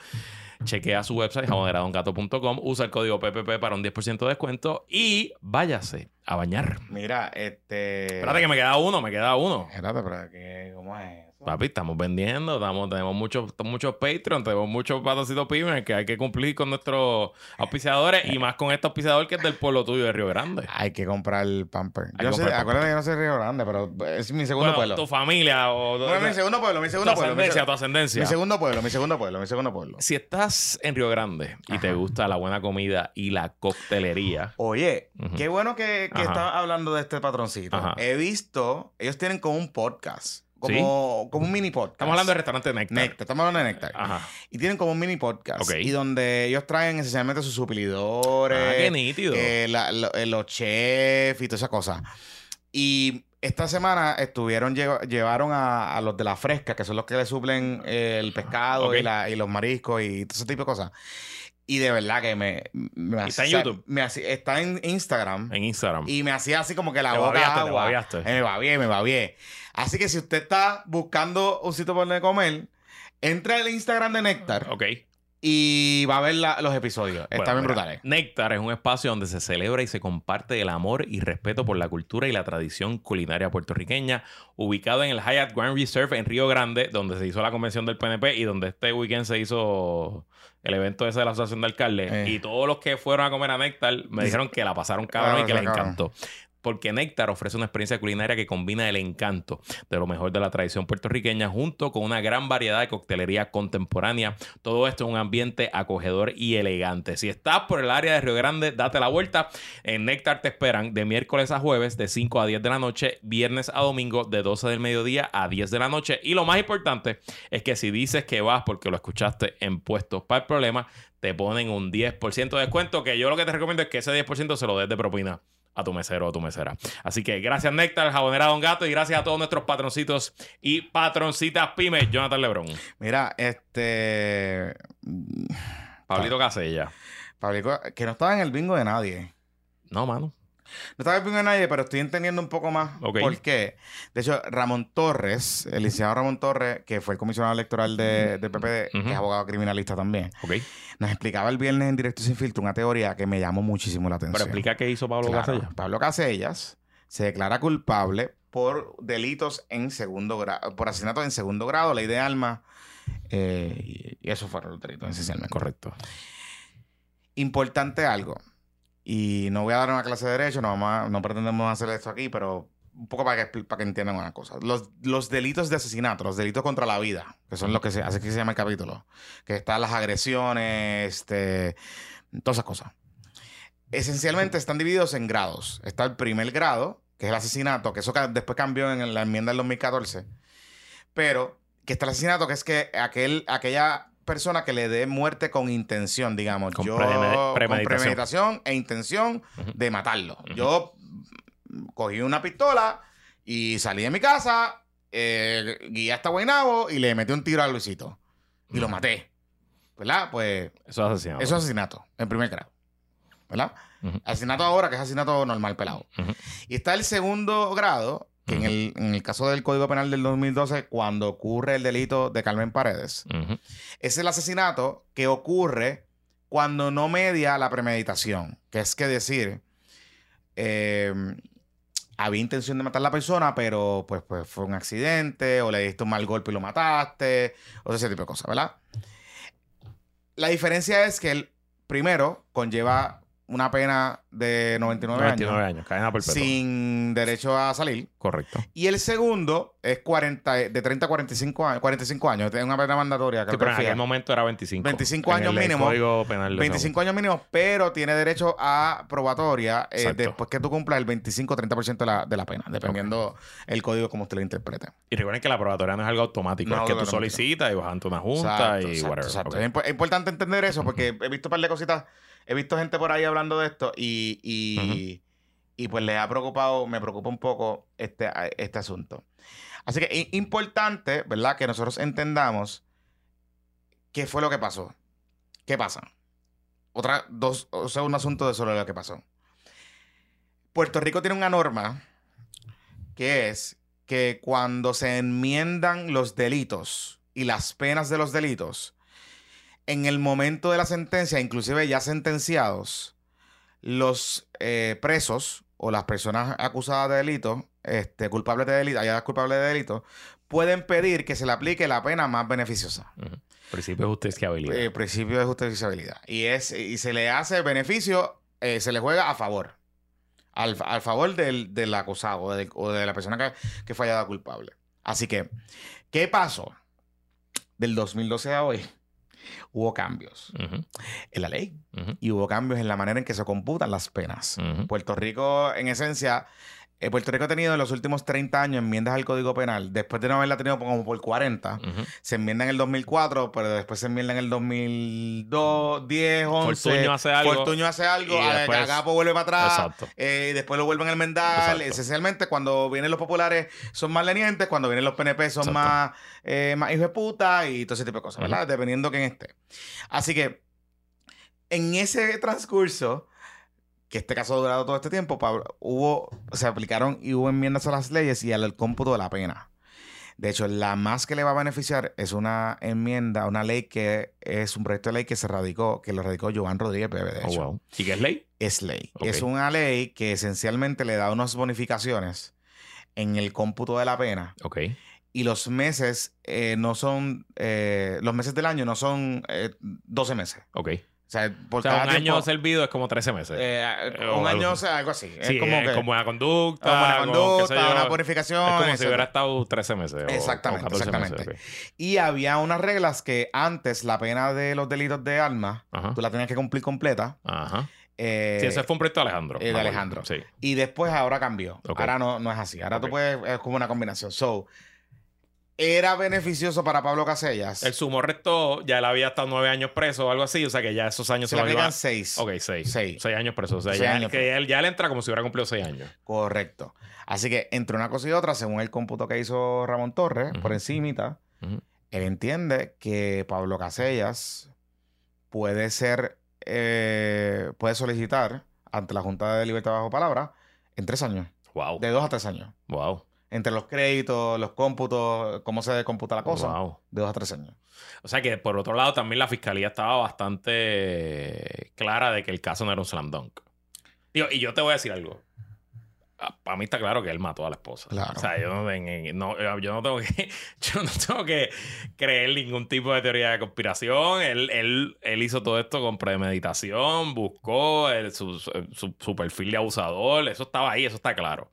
Chequea su website jaboneradongato.com. Usa el código PPP para un 10% de descuento y váyase a bañar. Mira, este... Espérate que me queda uno, me queda uno. Espérate, pero que, ¿cómo es? Papi, estamos vendiendo, estamos, tenemos muchos, muchos Patreon, tenemos muchos patrocitos pymes que hay que cumplir con nuestros auspiciadores y más con este auspiciador que es del pueblo tuyo de Río Grande. Hay que comprar el pamper. Yo sé, acuérdate que yo no soy Río Grande, pero es mi segundo Bueno, pueblo. tu familia o Bueno, mi segundo pueblo, mi tu segundo pueblo. Mi, ascendencia, tu mi segundo pueblo, mi segundo pueblo, mi segundo pueblo. Si estás en Río Grande y te gusta la buena comida y la coctelería, Oye, qué bueno que, que estás hablando de este patroncito. Ajá. He visto, ellos tienen como un podcast, como, como un mini podcast. estamos hablando del restaurante Nectar. Néctar, estamos hablando de Néctar. Ajá. Y tienen como un mini podcast. Y donde ellos traen esencialmente sus suplidores. Ah, qué nítido. eh, la- lo- eh, los chefs y todas esas cosas. Y esta semana estuvieron, lle- llevaron a, a los de la fresca, que son los que le suplen eh, el pescado y, la- y los mariscos y todo ese tipo de cosas. Y de verdad que me... me ¿Y está en YouTube? me hacía- está en Instagram. En Instagram. Y me hacía así como que la Te boca babiaste, te agua. babiaste. Eh, me va bien, me va bien. Así que si usted está buscando un sitio por donde comer, entra al Instagram de Néctar Ok. y va a ver la- los episodios. Bueno, Están bien mira, brutales. Néctar es un espacio donde se celebra y se comparte el amor y respeto por la cultura y la tradición culinaria puertorriqueña, ubicado en el Hyatt Grand Reserve en Río Grande, donde se hizo la convención del PNP y donde este weekend se hizo el evento ese de la Asociación de Alcaldes. Eh. Y todos los que fueron a comer a Néctar me dijeron que la pasaron cabrón Ah, y que les encantó. Porque Néctar ofrece una experiencia culinaria que combina el encanto de lo mejor de la tradición puertorriqueña junto con una gran variedad de coctelería contemporánea. Todo esto en un ambiente acogedor y elegante. Si estás por el área de Río Grande, date la vuelta. En Néctar te esperan de miércoles a jueves de 5 a 10 de la noche, viernes a domingo de 12 del mediodía a 10 de la noche. Y lo más importante es que si dices que vas porque lo escuchaste en puestos para el problema, te ponen un 10% de descuento. Que yo lo que te recomiendo es que ese 10% se lo des de propina a tu mesero o a tu mesera. Así que gracias Néctar, Jabonera Don Gato y gracias a todos nuestros patroncitos y patroncitas pymes. Jonathan Lebrón, Mira, este. Pablito Casella. Pablico, que no estaba en el bingo de nadie. No, mano. No estaba bingo de nadie, pero estoy entendiendo un poco más por qué. De hecho, Ramón Torres, el licenciado Ramón Torres, que fue el comisionado electoral de, del PPD, Ujú. que es abogado criminalista también, nos explicaba el viernes en directo sin filtro una teoría que me llamó muchísimo la atención. Pero explica qué hizo Pablo Claro, Casella. Pablo Casellas se declara culpable por delitos en segundo grado, por asesinato en segundo grado, ley de armas, eh, y, y eso fueron los delitos esencialmente. Correcto. Importante algo, y no voy a dar una clase de derecho, no, vamos a- no pretendemos hacer esto aquí, pero un poco para que, para que entiendan una cosa. Los, los delitos de asesinato, los delitos contra la vida, que son lo que se que se llama el capítulo, que están las agresiones, este, todas esas cosas. Esencialmente están divididos en grados. Está el primer grado, que es el asesinato, que eso después cambió en la enmienda del 2014. Pero que está el asesinato, que es que aquel, aquella persona que le dé muerte con intención, digamos. Con yo preme- con premeditación. premeditación e intención de matarlo. Yo cogí una pistola y salí de mi casa, eh, guié hasta Guaynabo y le metí un tiro a Luisito. Y lo maté. ¿Verdad? Pues Eso es asesinato. eso es asesinato, en primer grado. ¿Verdad? Asesinato ahora, que es asesinato normal pelado. Y está el segundo grado, que en, el, en el caso del Código Penal del 2012, cuando ocurre el delito de Carmen Paredes, es el asesinato que ocurre cuando no media la premeditación. Que es que decir, eh, había intención de matar a la persona, pero pues, pues fue un accidente, o le diste un mal golpe y lo mataste, o ese tipo de cosas, ¿verdad? La diferencia es que el primero conlleva una pena de 99, 99 años años. Cadena perpetua. sin derecho a salir. Correcto. Y el segundo es 40, de 30 a 45 años. 45 años. Es una pena mandatoria. Sí, pero que en aquel momento era 25. 25 En años el mínimo. Código penal de 25 años mínimo, pero tiene derecho a probatoria eh, después que tú cumplas el 25-30% de la, de la pena, dependiendo el código como usted lo interprete. Y recuerden que la probatoria no es algo automático. No, es que tú solicitas y vas ante una junta Exacto, y exacto, whatever. exacto. Ok. Es, impo- es importante entender eso porque he visto un par de cositas, he visto gente por ahí hablando de esto y, y, pues les ha preocupado, me preocupa un poco este, este asunto. Así que i- importante, ¿verdad? Que nosotros entendamos qué fue lo que pasó. ¿Qué pasa? Otra, dos, o sea, un asunto de sobre lo que pasó. Puerto Rico tiene una norma que es que cuando se enmiendan los delitos y las penas de los delitos, en el momento de la sentencia, inclusive ya sentenciados, los eh, presos o las personas acusadas de delito, este, culpables de delito, halladas culpables de delito, pueden pedir que se le aplique la pena más beneficiosa. Principio de justiciabilidad. Eh, principio de justiciabilidad. Y, es, y se le hace beneficio, eh, se le juega a favor. Al, al favor del, del acusado del- o de la persona que, que fue hallada culpable. Así que, ¿qué pasó? Del 2012 a hoy, hubo cambios en la ley y hubo cambios en la manera en que se computan las penas. Puerto Rico, en esencia, eh, Puerto Rico ha tenido en los últimos 30 años enmiendas al Código Penal. Después de no haberla tenido como por 40, Ujú. se enmienda en el 2004, pero después se enmienda en el 2002, 10, 11. Fortuño hace algo. Fortuño hace algo, Y a- después- Agapo vuelve para atrás. Exacto. eh, y después lo vuelven a enmendar. Esencialmente, cuando vienen los populares son más lenientes, cuando vienen los PNP son Exacto. más, eh, más hijos de puta y todo ese tipo de cosas, ¿verdad? Dependiendo quién esté. Así que, en ese transcurso, que este caso ha durado todo este tiempo, Pablo, hubo, se aplicaron y hubo enmiendas a las leyes y al cómputo de la pena. De hecho, la más que le va a beneficiar es una enmienda, una ley que es un proyecto de ley que se radicó, que lo radicó Joan Rodríguez Bebe, de Oh, wow. ¿Y qué es ley? Es ley. Es una ley que esencialmente le da unas bonificaciones en el cómputo de la pena Ok. y los meses eh, no son, eh, los meses del año no son eh, 12 meses. Ok. O sea, por O sea, cada un año tiempo- servido es como 13 meses. eh, o un algo año, o sea, algo así. sí, es como que con buena conducta. una buena con, qué conducta, sé yo. una bonificación. Es como si hubiera estado 13 meses. o- Exactamente, o 14 meses, exactamente. ok. Y había unas reglas que antes la pena de los delitos de armas, Ajá. tú la tenías que cumplir completa. Ajá. eh, Sí, ese fue un proyecto de Alejandro. eh, de. Alejandro. Sí. Y después ahora cambió. Ok. Ahora no, no es así. Ahora Ok. tú puedes, es como una combinación. So, era beneficioso para Pablo Casellas. El sumo restó, ya él había estado nueve años preso o algo así, o sea que ya esos años se se, le aplican seis. Ok, seis. Seis. Seis años preso. O sea, ya, años que él, ya él entra como si hubiera cumplido seis años. Correcto. Así que entre una cosa y otra, según el cómputo que hizo Ramón Torres, por encimita, Ujú. él entiende que Pablo Casellas puede ser, eh, puede solicitar ante la Junta de Libertad Bajo Palabra en tres años. Wow. De dos a tres años. Wow. Entre los créditos, los cómputos, cómo se computa la cosa. Wow. De dos a tres años. O sea que por otro lado también la fiscalía estaba bastante clara de que el caso no era un slam dunk. Digo, y yo te voy a decir algo. Para mí está claro que él mató a la esposa. Claro. O sea, yo no, en- en- no- yo no tengo que yo no tengo que creer ningún tipo de teoría de conspiración. Él, él, él hizo todo esto con premeditación, buscó el- su, su- su perfil de abusador. Eso estaba ahí, eso está claro.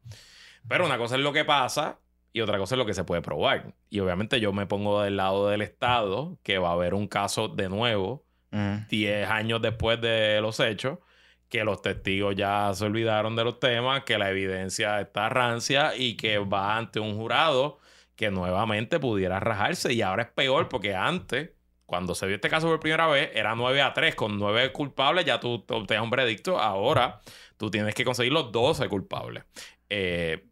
Pero una cosa es lo que pasa y otra cosa es lo que se puede probar. Y obviamente yo me pongo del lado del Estado, que va a haber un caso de nuevo, Mm. 10 años después de los hechos, que los testigos ya se olvidaron de los temas, que la evidencia está rancia y que va ante un jurado que nuevamente pudiera rajarse. Y ahora es peor porque antes cuando se dio este caso por primera vez, era 9 a 3, con 9 culpables ya tú obtenías un veredicto. Ahora tú tienes que conseguir los 12 culpables. Eh,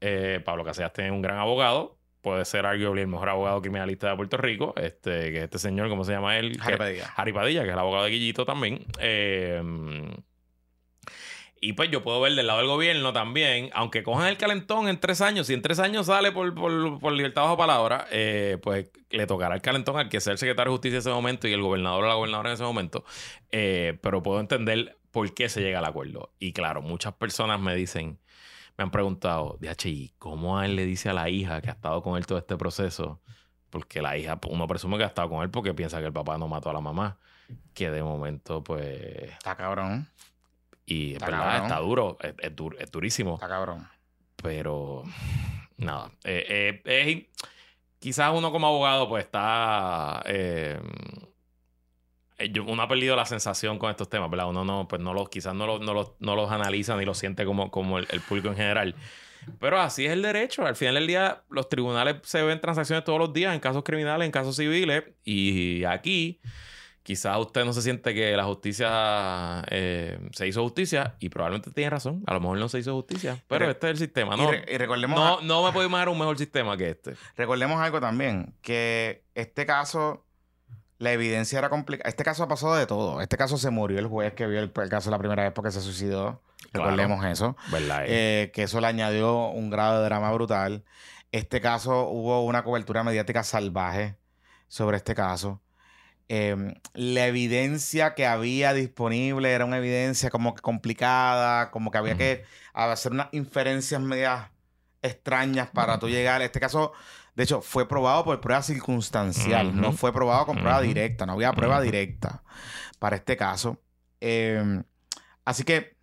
eh, Pablo Casellas tiene un gran abogado. Puede ser arguably el mejor abogado criminalista de Puerto Rico. Este, que es este señor, ¿cómo se llama él? Harry Que- Padilla. Harry Padilla, que es el abogado de Guillito también. Eh, y pues yo puedo ver del lado del gobierno también, aunque cojan el calentón en tres años, si en tres años sale por, por- por libertad bajo palabra, eh, pues le tocará el calentón al que sea el secretario de justicia en ese momento y el gobernador o la gobernadora en ese momento. Eh, pero puedo entender por qué se llega al acuerdo. Y claro, muchas personas me dicen, me han preguntado, DH, ¿y cómo a él le dice a la hija que ha estado con él todo este proceso? Porque la hija, uno presume que ha estado con él porque piensa que el papá no mató a la mamá. Que de momento, pues. Está cabrón. Y es Está verdad, cabrón. está duro, es, es dur- es durísimo. Está cabrón. Pero. Nada. Eh, eh, quizás uno como abogado, pues está. Eh, yo- uno ha perdido la sensación con estos temas, ¿verdad? Uno no, pues no los, quizás no los, no los, no los analiza ni los siente como, como el, el público en general. Pero así es el derecho. Al final del día, los tribunales se ven transacciones todos los días en casos criminales, en casos civiles. Y aquí, quizás usted no se siente que la justicia eh, se hizo justicia y probablemente tiene razón. A lo mejor no se hizo justicia. Pero re- este es el sistema. Y, No, re- y recordemos, no, no me puedo imaginar un mejor sistema que este. recordemos algo también, que este caso, la evidencia era complicada. Este caso ha pasado de todo. Este caso se murió el juez que vio el, el caso la primera vez porque se suicidó. Claro. Recordemos eso. ¿Verdad? Eh, que eso le añadió un grado de drama brutal. Este caso hubo una cobertura mediática salvaje sobre este caso. Eh, la evidencia que había disponible era una evidencia como que complicada, como que había que hacer unas inferencias medias extrañas para tú llegar. Este caso, de hecho, fue probado por prueba circunstancial, no fue probado con prueba directa, no había prueba directa para este caso. Eh, así que,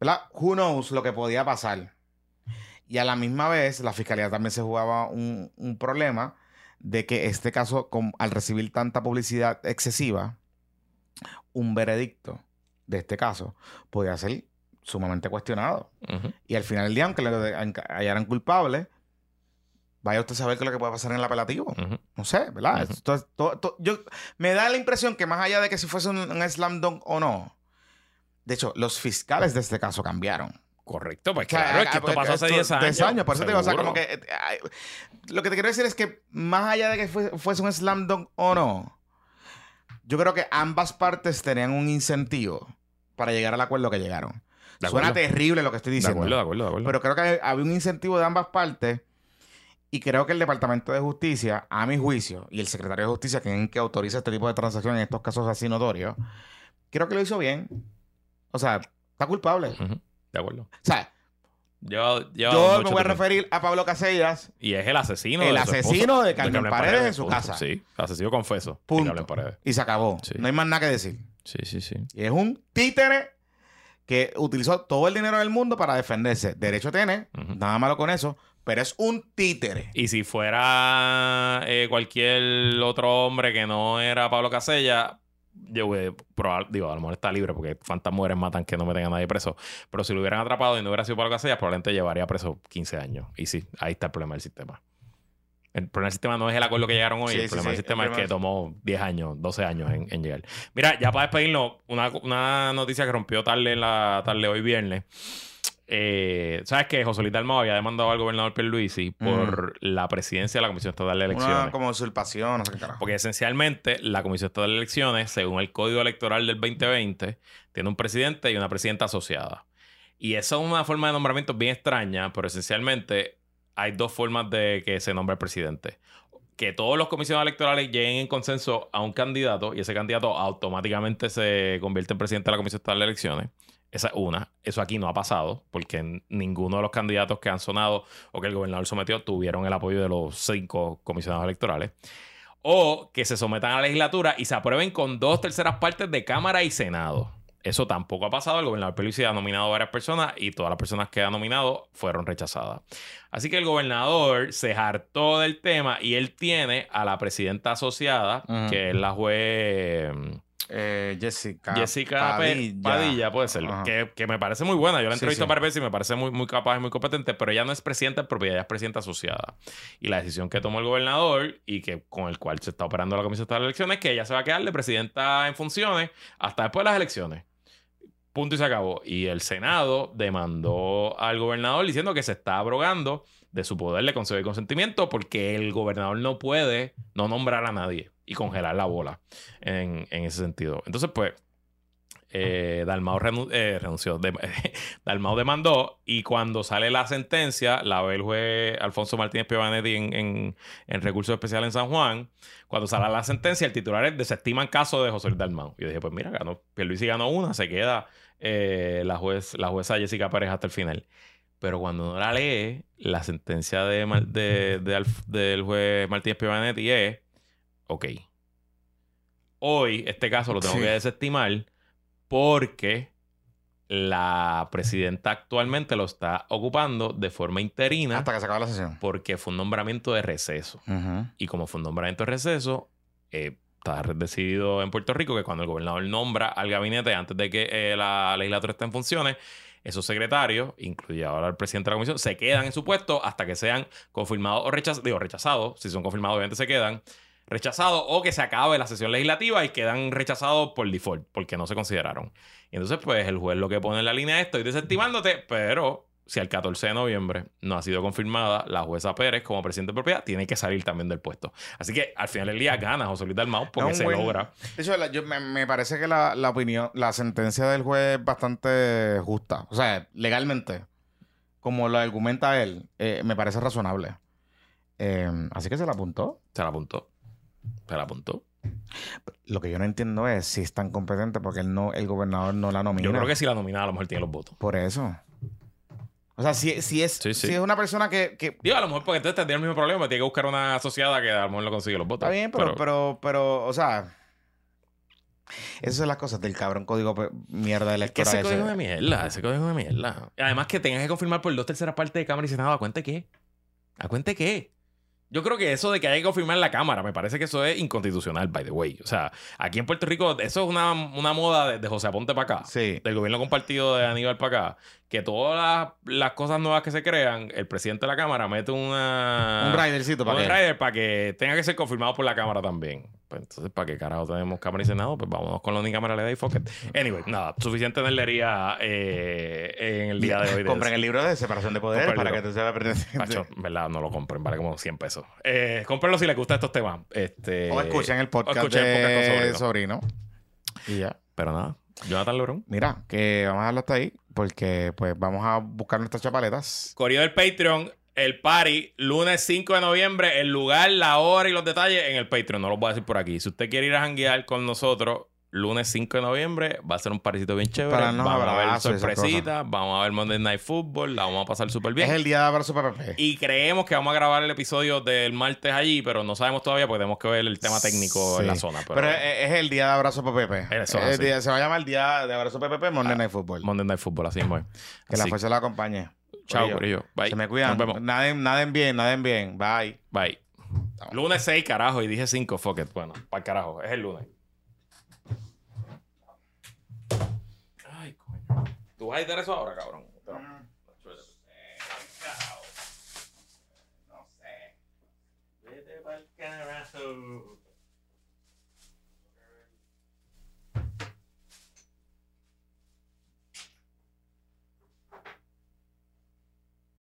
¿verdad? Who knows lo que podía pasar. Y a la misma vez, la fiscalía también se jugaba un, un problema de que este caso, con- al recibir tanta publicidad excesiva, un veredicto de este caso podía ser sumamente cuestionado. Y al final del día, aunque le hallaran culpable, vaya usted a saber qué es lo que puede pasar en el apelativo. No sé, ¿verdad? Todo- todo- yo, me da la impresión que más allá de que si fuese un, un slam dunk o no, de hecho, los fiscales de este caso cambiaron. Correcto, pues O sea, claro, es que esto pasó hace esto- 10 años. 10 años, por eso te digo, o sea, como que... eh, ay, lo que te quiero decir es que más allá de que fue- fuese un slam dunk o no, yo creo que ambas partes tenían un incentivo para llegar al acuerdo que llegaron. De Suena terrible lo que estoy De diciendo. acuerdo, de acuerdo, de acuerdo. Pero creo que había un incentivo de ambas partes y creo que el Departamento de Justicia, a mi juicio, y el Secretario de Justicia, quien es el que autoriza este tipo de transacciones en estos casos así notorios, creo que lo hizo bien. O sea, está culpable. O. De acuerdo. sea, Lleva- lleva yo me voy a referir a Pablo Casellas, Y es el asesino. el de asesino de Carmen Paredes, en su punto. casa. Sí, asesino confeso. Punto. Carmen Paredes. Y se acabó. Sí. No hay más nada que decir. Sí, sí, sí. Y es un títere que utilizó todo el dinero del mundo para defenderse. Derecho tiene, nada malo con eso, pero es un títere. Y si fuera eh, cualquier otro hombre que no era Pablo Casella, yo güey, probable- digo, a lo mejor está libre porque cuántas mujeres matan que no meten a nadie preso. Pero si lo hubieran atrapado y no hubiera sido Pablo Casella, probablemente llevaría preso 15 años. Y sí, ahí está el problema del sistema. El problema del sistema no es el acuerdo que llegaron hoy, Sí, el sí, problema sí, del sistema el es que tomó 10 años, 12 años en, en llegar. Mira, ya para despedirnos, una, una noticia que rompió tarde en la tarde hoy viernes. Eh, ¿Sabes que José Luis Dalmau había demandado al gobernador Pierluisi por la presidencia de la Comisión Estatal de Elecciones? Una como usurpación, no sé qué carajo. Porque esencialmente la Comisión Estatal de Elecciones, según el Código Electoral del 2020, tiene un presidente y una presidenta asociada. Y eso es una forma de nombramiento bien extraña, pero esencialmente hay dos formas de que se nombre el presidente. Que todos los comisionados electorales lleguen en consenso a un candidato y ese candidato automáticamente se convierte en presidente de la Comisión Estatal de Elecciones. Esa es una. Eso aquí no ha pasado porque ninguno de los candidatos que han sonado o que el gobernador sometió tuvieron el apoyo de los cinco comisionados electorales o que se sometan a la legislatura y se aprueben con dos terceras partes de Cámara y Senado. Eso tampoco ha pasado. El gobernador Pelusi ha nominado a varias personas y todas las personas que ha nominado fueron rechazadas. Así que el gobernador se hartó del tema y él tiene a la presidenta asociada, que es la juez Eh, Jessica. Jessica Padilla, Padilla puede ser. Que, que, me parece muy buena. Yo la he entrevistado sí, veces y me parece muy, muy capaz y muy competente, pero ella no es presidenta de propiedad, ella es presidenta asociada. Y la decisión que tomó el gobernador y que con el cual se está operando la Comisión de las Elecciones es que ella se va a quedar de presidenta en funciones hasta después de las elecciones. Punto y se acabó. Y el Senado demandó al gobernador diciendo que se está abrogando de su poder de conceder consentimiento porque el gobernador no puede no nombrar a nadie y congelar la bola en, ese sentido. Entonces, pues, eh, Dalmau eh, renunció, Dalmau demandó y cuando sale la sentencia, la ve el juez Alfonso Martínez Piovanetti en, en, en, recurso especial en San Juan. Cuando sale la sentencia, el titular es desestima caso de José Luis Dalmau. Y yo dije, pues mira, ganó, Pierluisi ganó una, se queda eh, la, juez, la jueza Jessica Pérez hasta el final. Pero cuando uno la lee, la sentencia de, de, del juez Martínez Pivanetti es, ok, hoy este caso lo tengo que desestimar porque la presidenta actualmente lo está ocupando de forma interina. Hasta que se acabe la sesión. Porque fue un nombramiento de receso. Y como fue un nombramiento de receso, eh, está decidido en Puerto Rico que cuando el gobernador nombra al gabinete antes de que eh, la legislatura esté en funciones, esos secretarios, incluye ahora el presidente de la comisión, se quedan en su puesto hasta que sean confirmados o rechazados, digo, rechazados, si son confirmados obviamente se quedan, rechazados o que se acabe la sesión legislativa y quedan rechazados por default, porque no se consideraron. Y entonces, pues el juez lo que pone en la línea es, estoy desestimándote, pero si al 14 de noviembre no ha sido confirmada la jueza Pérez como presidente de propiedad, tiene que salir también del puesto. Así que al final del día gana José Luis Dalmau porque se logra. De hecho, yo, me, parece que la, opinión, la sentencia del juez es bastante justa. O sea, legalmente, como lo argumenta él, eh, me parece razonable. Eh, así que se la apuntó. Se la apuntó. Se la apuntó. Lo que yo no entiendo es si es tan competente porque él no, el gobernador no la nomina. Yo creo que si la nomina a lo mejor tiene los votos. Por eso. O sea, si, si, es, si es una persona que, que... Digo, a lo mejor porque entonces tendría el mismo problema. Tiene que buscar una asociada que a lo mejor no consigue los votos. Está bien, pero, pero, pero, o sea... Esas son las cosas del cabrón código mierda electoral. Que ese código de mierda, ese código de mierda. Además que tengas que confirmar por dos terceras partes de Cámara y Senado. ¿A cuenta qué? ¿A cuenta qué? Yo creo que eso de que haya que confirmar la Cámara, me parece que eso es inconstitucional, by the way. O sea, aquí en Puerto Rico, eso es una, moda de, José Aponte para acá. Sí. Del gobierno compartido de Aníbal para acá. Que todas las, cosas nuevas que se crean, el presidente de la Cámara mete una... Un ridercito para Un rider para que tenga que ser confirmado por la Cámara también. Pues entonces, ¿para qué carajo tenemos Cámara y Senado? Pues vámonos con la única le y fuck Anyway, nada, suficiente nerdería eh, en el día de hoy. compren el libro de separación de poderes para que te sea perteneciente. verdad, no lo compren, vale como 100 pesos. Eh, cómprenlo si les gusta estos temas. Este, o escuchen el podcast, de sobrino. Y ya. Pero nada, Jonathan Lebrón. Mira, que vamos a dejarlo hasta ahí porque pues vamos a buscar nuestras chapaletas. Corrido del Patreon el party, lunes 5 de noviembre, el lugar, la hora y los detalles en el Patreon. No los voy a decir por aquí. Si usted quiere ir a janguear con nosotros, lunes 5 de noviembre, va a ser un parisito bien chévere. vamos a ver sorpresitas, vamos a ver Monday Night Football, la vamos a pasar súper bien. Es el día de abrazo PPP. Y creemos que vamos a grabar el episodio del martes allí, pero no sabemos todavía porque tenemos que ver el tema técnico en la zona. Pero, es el día de abrazo PPP. Eso, se va a llamar el día de abrazo PPP, Monday ah, Night Football. Monday Night Football, así es. Que la fuerza la acompañe. Chao, Corillo. Bye. Se me cuidan. Nos vemos. Naden, naden bien, naden bien. Bye. Bye. Lunes 6, carajo. Y dije 5, fuck it. Bueno, para el carajo. Es el lunes. Ay, coño. ¿Tú vas a editar eso ahora, cabrón? No. No sé. Vete para el carajo.